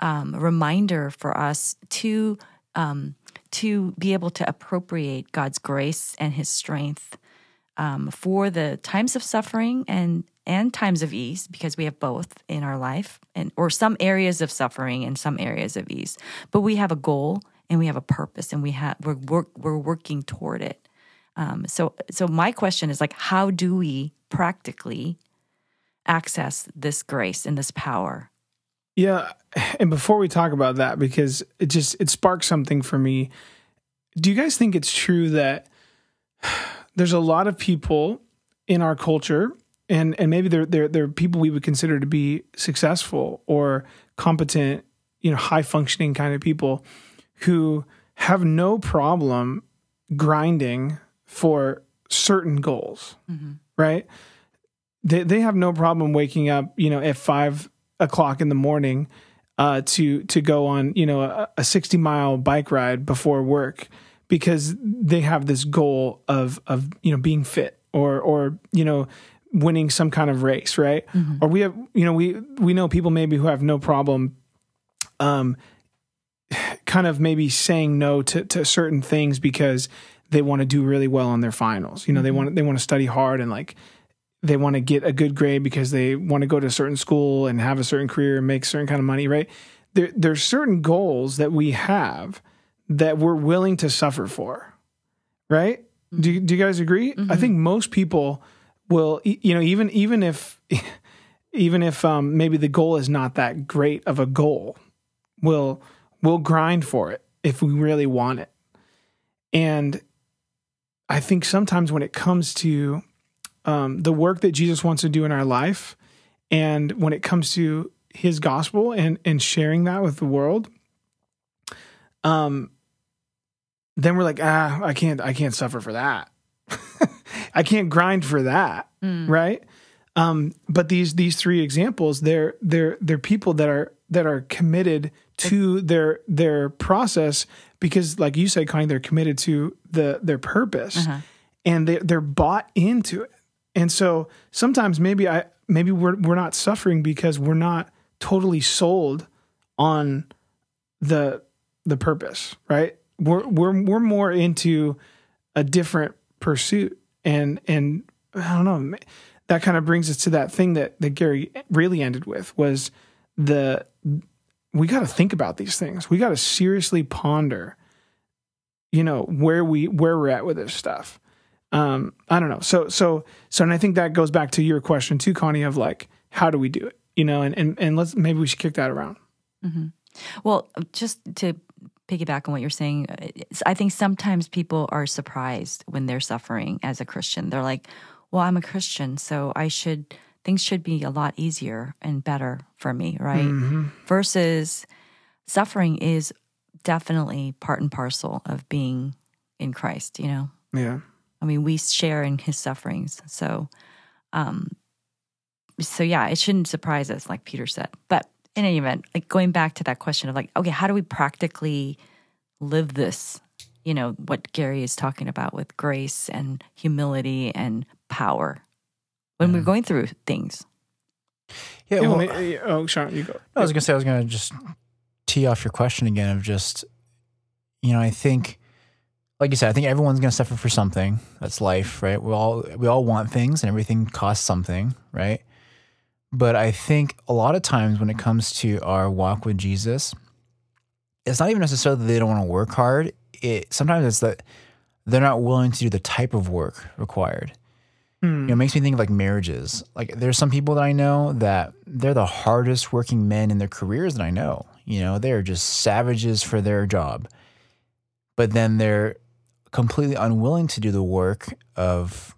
um, reminder for us to um, to be able to appropriate god's grace and his strength um, for the times of suffering and and times of ease because we have both in our life and or some areas of suffering and some areas of ease. But we have a goal and we have a purpose and we have we're work, we're working toward it um, so so my question is like how do we practically access this grace and this power Yeah, and before we talk about that, because it just it sparks something for me. Do you guys think it's true that [sighs] there's a lot of people in our culture, and and maybe they're they're they're people we would consider to be successful or competent, you know, high functioning kind of people, who have no problem grinding for certain goals, right? They they have no problem waking up, you know, at five o'clock in the morning uh, to to go on you know a, a sixty mile bike ride before work because they have this goal of of you know being fit or or you know winning some kind of race right? Or we have you know we we know people maybe who have no problem um kind of maybe saying no to to certain things because they want to do really well on their finals you know they mm-hmm. want they want to study hard and like they want to get a good grade because they want to go to a certain school and have a certain career and make certain kind of money, right? There, there's certain goals that we have that we're willing to suffer for, right? Mm-hmm. Do, you- do you guys agree? I mm-hmm. think most people will, you know, even even if [laughs] even if um, maybe the goal is not that great of a goal, will will grind for it if we really want it. And I think sometimes when it comes to um, the work that Jesus wants to do in our life, and when it comes to His gospel and and sharing that with the world, um, then we're like, ah, I can't, I can't suffer for that. [laughs] I can't grind for that, right? Um, but these these three examples, they're they're they're people that are that are committed to their their process because, like you said, Connie, they're committed to the their purpose, uh-huh. and they they're bought into it. And so sometimes maybe I maybe we're we're not suffering because we're not totally sold on the the purpose, right? We're we're we're more into a different pursuit, and and I don't know. That kind of brings us to that thing that that Gary really ended with was the we got to think about these things. We got to seriously ponder, you know, where we where we're at with this stuff. Um, I don't know. So so so, and I think that goes back to your question too, Connie, of like, how do we do it? You know, and and and let's maybe we should kick that around. Well, just to piggyback on what you're saying, I think sometimes people are surprised when they're suffering as a Christian. They're like, well, I'm a Christian, so I should things should be a lot easier and better for me, right? Mm-hmm. Versus suffering is definitely part and parcel of being in Christ, you know? Yeah. I mean, we share in his sufferings. So, um, so yeah, it shouldn't surprise us, like Peter said. But in any event, like going back to that question of like, okay, how do we practically live this? You know, what Gary is talking about with grace and humility and power when we're going through things. Yeah. Yeah, well, well, may- oh, oh, Sean, you go. I was gonna say I was gonna just tee off your question again of just, you know, I think, like you said, I think everyone's gonna suffer for something. That's life, right? We all we all want things, and everything costs something, right? But I think a lot of times when it comes to our walk with Jesus, it's not even necessarily that they don't want to work hard. It sometimes it's that they're not willing to do the type of work required. You know, hmm. it makes me think of like marriages. Like there's some people that I know that they're the hardest working men in their careers that I know. You know, they're just savages for their job. But then they're completely unwilling to do the work of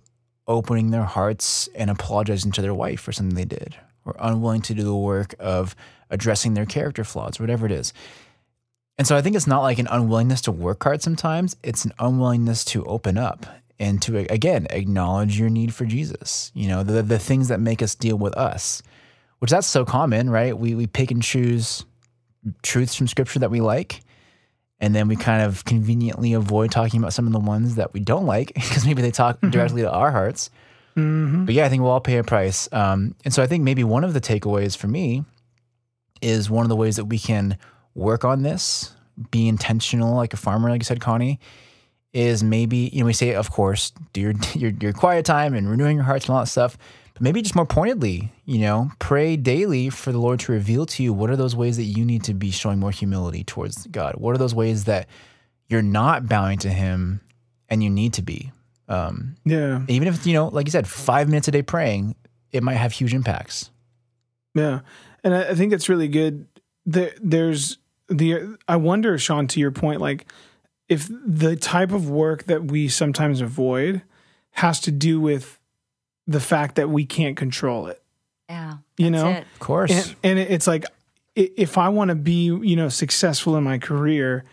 opening their hearts and apologizing to their wife for something they did, or unwilling to do the work of addressing their character flaws, whatever it is. And so I think it's not like an unwillingness to work hard sometimes, it's an unwillingness to open up and to again acknowledge your need for Jesus. You know, the the things that make us deal with us. Which that's so common, right? We we pick and choose truths from scripture that we like. And then we kind of conveniently avoid talking about some of the ones that we don't like [laughs] because maybe they talk directly to our hearts. But yeah, I think we'll all pay a price. Um, and so I think maybe one of the takeaways for me is one of the ways that we can work on this, be intentional, like a farmer, like you said, Connie, is maybe, you know, we say, of course, do your, [laughs] your, your quiet time and renewing your hearts and all that stuff. But maybe just more pointedly, you know, pray daily for the Lord to reveal to you what are those ways that you need to be showing more humility towards God? What are those ways that you're not bowing to Him and you need to be? Um, Yeah. even if, you know, like you said, five minutes a day praying, it might have huge impacts. Yeah, and I, I think it's really good. There, there's the. I wonder, Sean, to your point, like if the type of work that we sometimes avoid has to do with the fact that we can't control it. Yeah. You know? it. Of course. and, and it's like if I want to be, you know, successful in my career,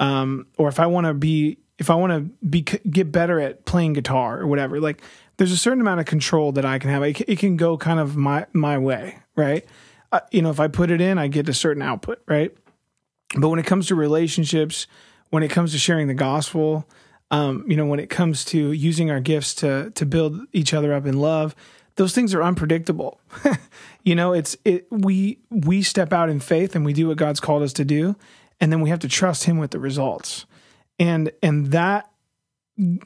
um, or if I want to be, if I want to be get better at playing guitar or whatever, like there's a certain amount of control that I can have. It, it can go kind of my my way, right? Uh, you know, if I put it in, I get a certain output, right? But when it comes to relationships, when it comes to sharing the gospel, um, you know, when it comes to using our gifts to to build each other up in love, those things are unpredictable. [laughs] you know, it's it we we step out in faith and we do what God's called us to do, and then we have to trust Him with the results. And and that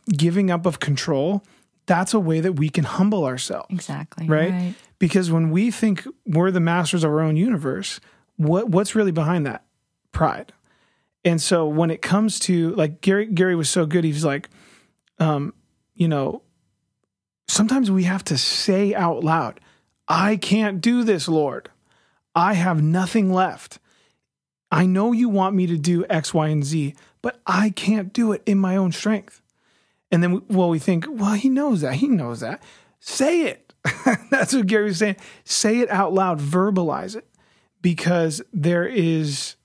giving up of control, that's a way that we can humble ourselves Exactly. right? Because when we think we're the masters of our own universe, what what's really behind that? Pride. And so when it comes to like Gary Gary was so good, he's like, um, you know, sometimes we have to say out loud, I can't do this, Lord. I have nothing left. I know you want me to do X, Y, and Z, but I can't do it in my own strength. And then, we, well, we think, well, he knows that. He knows that. Say it. [laughs] That's what Gary was saying. Say it out loud, verbalize it, because there is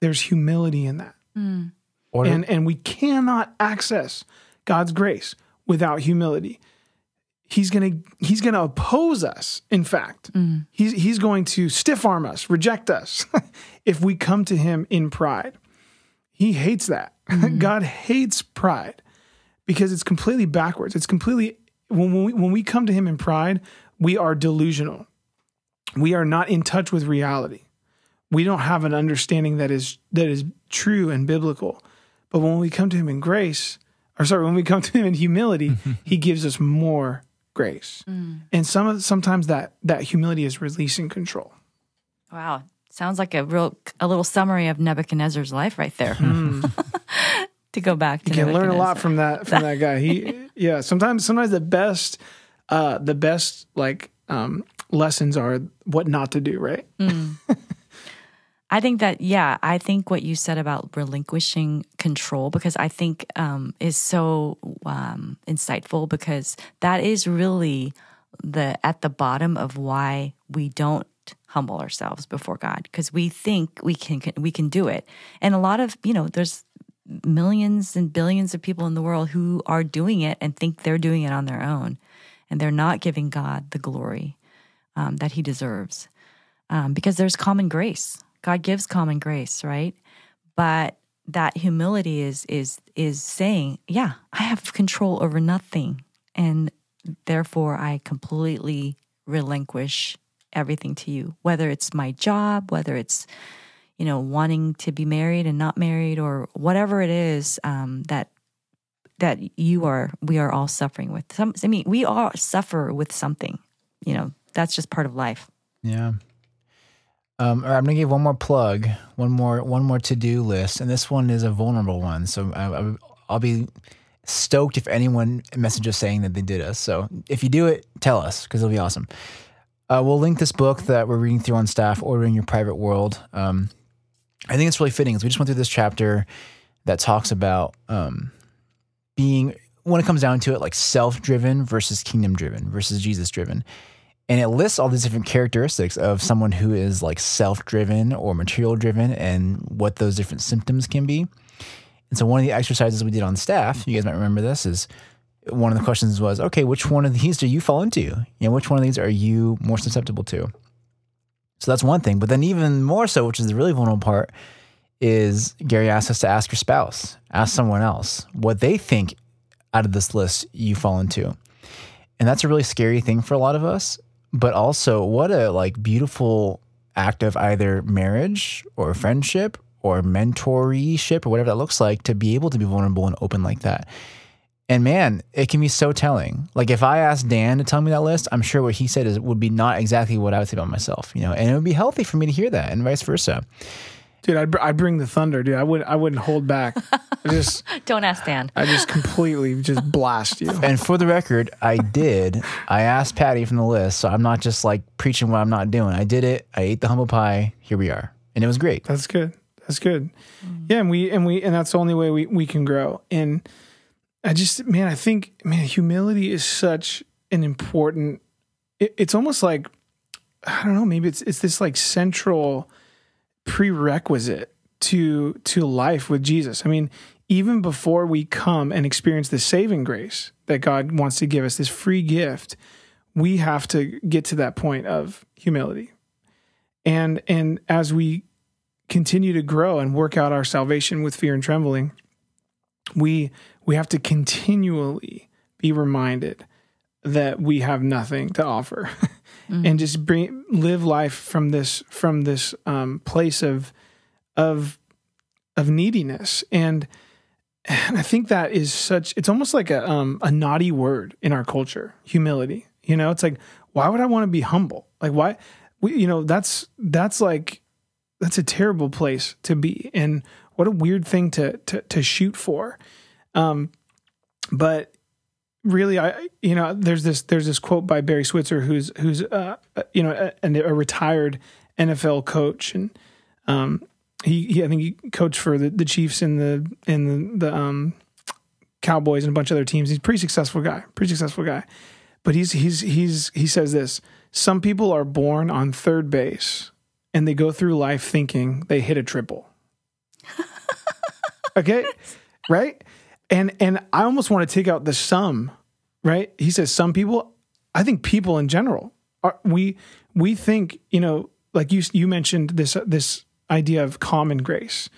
there's humility in that, Mm. And and we cannot access God's grace without humility. He's gonna he's gonna oppose us. In fact, he's he's going to stiff arm us, reject us, [laughs] if we come to him in pride. He hates that. [laughs] God hates pride because it's completely backwards. It's completely when when we, when we come to him in pride, we are delusional. We are not in touch with reality. We don't have an understanding that is that is true and biblical. But when we come to him in grace, or sorry, when we come [laughs] to him in humility, [laughs] he gives us more grace. And some of sometimes that that humility is releasing control. Wow. Sounds like a real a little summary of Nebuchadnezzar's life right there. [laughs] to go back to You can learn a lot from that from that guy. He yeah, sometimes sometimes the best uh the best like um lessons are what not to do, right? I think that yeah, I think what you said about relinquishing control because I think um, is so um, insightful because that is really the at the bottom of why we don't humble ourselves before God because we think we can we can do it. And a lot of, you know, there's millions and billions of people in the world who are doing it and think they're doing it on their own and they're not giving God the glory um, that he deserves um, because there's common grace. God gives common grace, right? But that humility is is is saying, yeah, I have control over nothing, and therefore I completely relinquish everything to you. Whether it's my job, whether it's you know wanting to be married and not married, or whatever it is um, that that you are, we are all suffering with. Some, I mean, we all suffer with something. You know, that's just part of life. Yeah. Um, I'm gonna give one more plug, one more one more to do list, and this one is a vulnerable one. So I, I'll be stoked if anyone messages saying that they did us. So if you do it, tell us because it'll be awesome. Uh, we'll link this book that we're reading through on staff, Ordering Your Private World. Um, I think it's really fitting because we just went through this chapter that talks about um, being, when it comes down to it, like self driven versus kingdom driven versus Jesus driven and it lists all these different characteristics of someone who is like self-driven or material driven and what those different symptoms can be. And so one of the exercises we did on staff you guys might remember this is one of the questions was okay which one of these do you fall into? You know which one of these are you more susceptible to? So that's one thing. But then even more so which is the really vulnerable part is gary asked us to ask your spouse ask someone else what they think out of this list you fall into. And that's a really scary thing for a lot of us but also what a like beautiful act of either marriage or friendship or mentorship or whatever that looks like to be able to be vulnerable and open like that. And man, it can be so telling. Like if I asked Dan to tell me that list, I'm sure what he said is would be not exactly what I would say about myself, you know. And it would be healthy for me to hear that, and vice versa. Dude, I'd, I'd bring the thunder, dude. I would I wouldn't hold back. I [laughs] just don't ask Dan. I just completely just blast you. And for the record, I did. I asked Patty from the list, so I'm not just like preaching what I'm not doing. I did it. I ate the humble pie. Here we are, and it was great. That's good. That's good. Mm. Yeah, and we and we and that's the only way we we can grow. And I just man, I think man, humility is such an important. It, it's almost like I don't know. Maybe it's it's this like central prerequisite to to life with Jesus. I mean, even before we come and experience the saving grace that God wants to give us, this free gift, we have to get to that point of humility. And and as we continue to grow and work out our salvation with fear and trembling, we we have to continually be reminded that we have nothing to offer. [laughs] mm-hmm. and just bring live life from this from this um, place of of of neediness. And and I think that is such it's almost like a um, a naughty word in our culture humility. You know it's like why would I want to be humble? Like why we, you know that's that's like that's a terrible place to be. And what a weird thing to to, to shoot for. Um but really i you know there's this there's this quote by barry switzer who's who's uh, you know a, a, retired nfl coach. And um he, he i think he coached for the, the chiefs and the in the, the um cowboys and a bunch of other teams. He's a pretty successful guy pretty successful guy. But he's he's he's he says this some people are born on third base and they go through life thinking they hit a triple. [laughs] Okay? Right and and I almost want to take out the some, right? He says some people. I think people in general are we we think you know like you you mentioned this this idea of common grace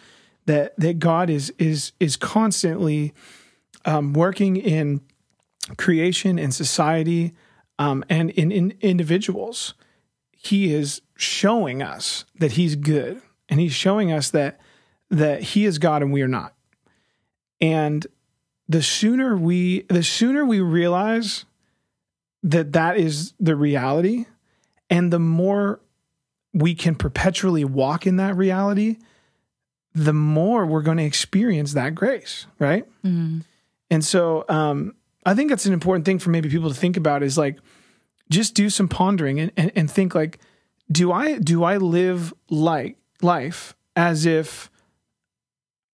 that that God is is is constantly um, working in creation and society um, and in, in individuals. He is showing us that He's good, and He's showing us that that He is God and we are not. And the sooner we the sooner we realize that that is the reality and the more we can perpetually walk in that reality the more we're going to experience that grace right mm-hmm. and so um, i think that's an important thing for maybe people to think about is like just do some pondering and, and, and think like do i do i live like life as if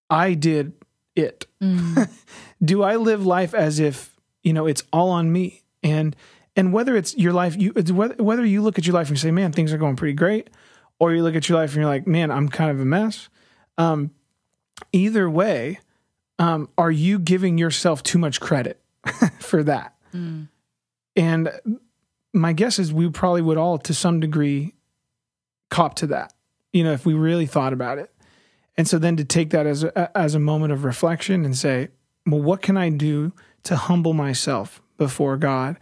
i did it mm. [laughs] do I live life as if, you know, it's all on me? And And whether it's your life, you it's whether, whether you look at your life and you say, "Man, things are going pretty great," or you look at your life and you're like, "Man, I'm kind of a mess." Um, either way, um, are you giving yourself too much credit [laughs] for that? And my guess is we probably would all, to some degree, cop to that. You know, if we really thought about it. And so then to take that as a, as a moment of reflection and say, well, what can I do to humble myself before God?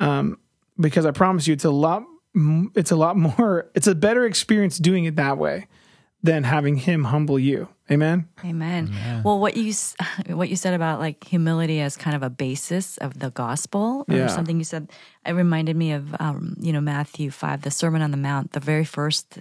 Um, because I promise you, it's a lot. It's a lot more. It's a better experience doing it that way than having Him humble you. Amen. Amen. Well, what you [laughs] what you said about like humility as kind of a basis of the gospel, or Yeah. something you said, it reminded me of um, you know Matthew five, the Sermon on the Mount. The very first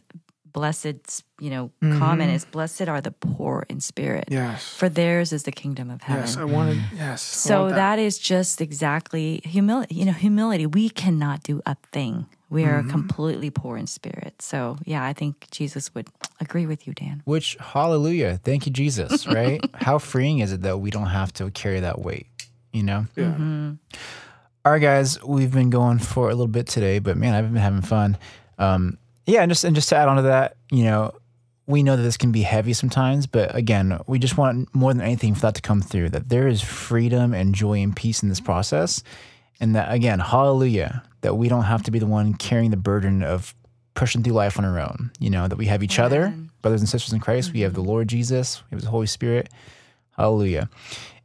blessed you know comment is, "Blessed are the poor in spirit, Yes. for theirs is the kingdom of heaven." Yes. I wanted. Yes. I So want that is just exactly humility. You know, humility. We cannot do a thing. We are Mm-hmm. completely poor in spirit. So yeah, I think Jesus would agree with you, Dan. Which, hallelujah. Thank you, Jesus, [laughs] right? How freeing is it that we don't have to carry that weight, you know? Yeah. All right, guys, we've been going for a little bit today, but man, I've been having fun. Um, yeah, and just and just to add on to that, you know, we know that this can be heavy sometimes, but again, we just want more than anything for that to come through. That there is freedom and joy and peace in this process, and that again, hallelujah, that we don't have to be the one carrying the burden of pushing through life on our own. You know, that we have each other, brothers and sisters in Christ. We have the mm-hmm. Lord Jesus, we have the Holy Spirit. Hallelujah.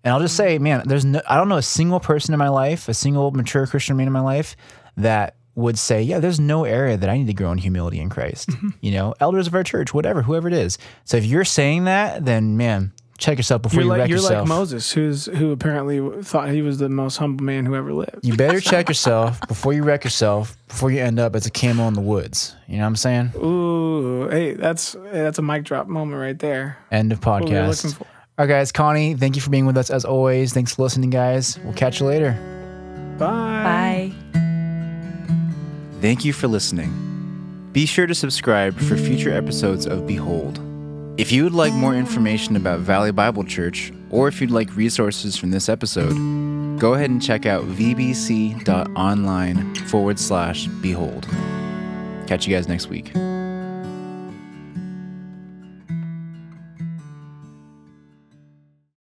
And I'll just say, man, there's no, I don't know a single person in my life, a single mature Christian man in my life that would say, yeah, there's no area that I need to grow in humility in Christ. Mm-hmm. You know, elders of our church, whatever, whoever it is. So if you're saying that, then man, check yourself before You're you like wreck you're yourself. like Moses, who's who apparently thought he was the most humble man who ever lived. you better check [laughs] yourself before you wreck yourself, before you end up as a camel in the woods. You know what I'm saying? Ooh, hey, that's hey, that's a mic drop moment right there. End of What we podcast. looking. All right, guys. Connie, thank you for being with us as always. Thanks for listening, guys. We'll catch you later. Bye. Bye. Thank you for listening. Be sure to subscribe for future episodes of Behold. If you would like more information about Valley Bible Church, or if you'd like resources from this episode, go ahead and check out vbc.online forward slash behold. Catch you guys next week.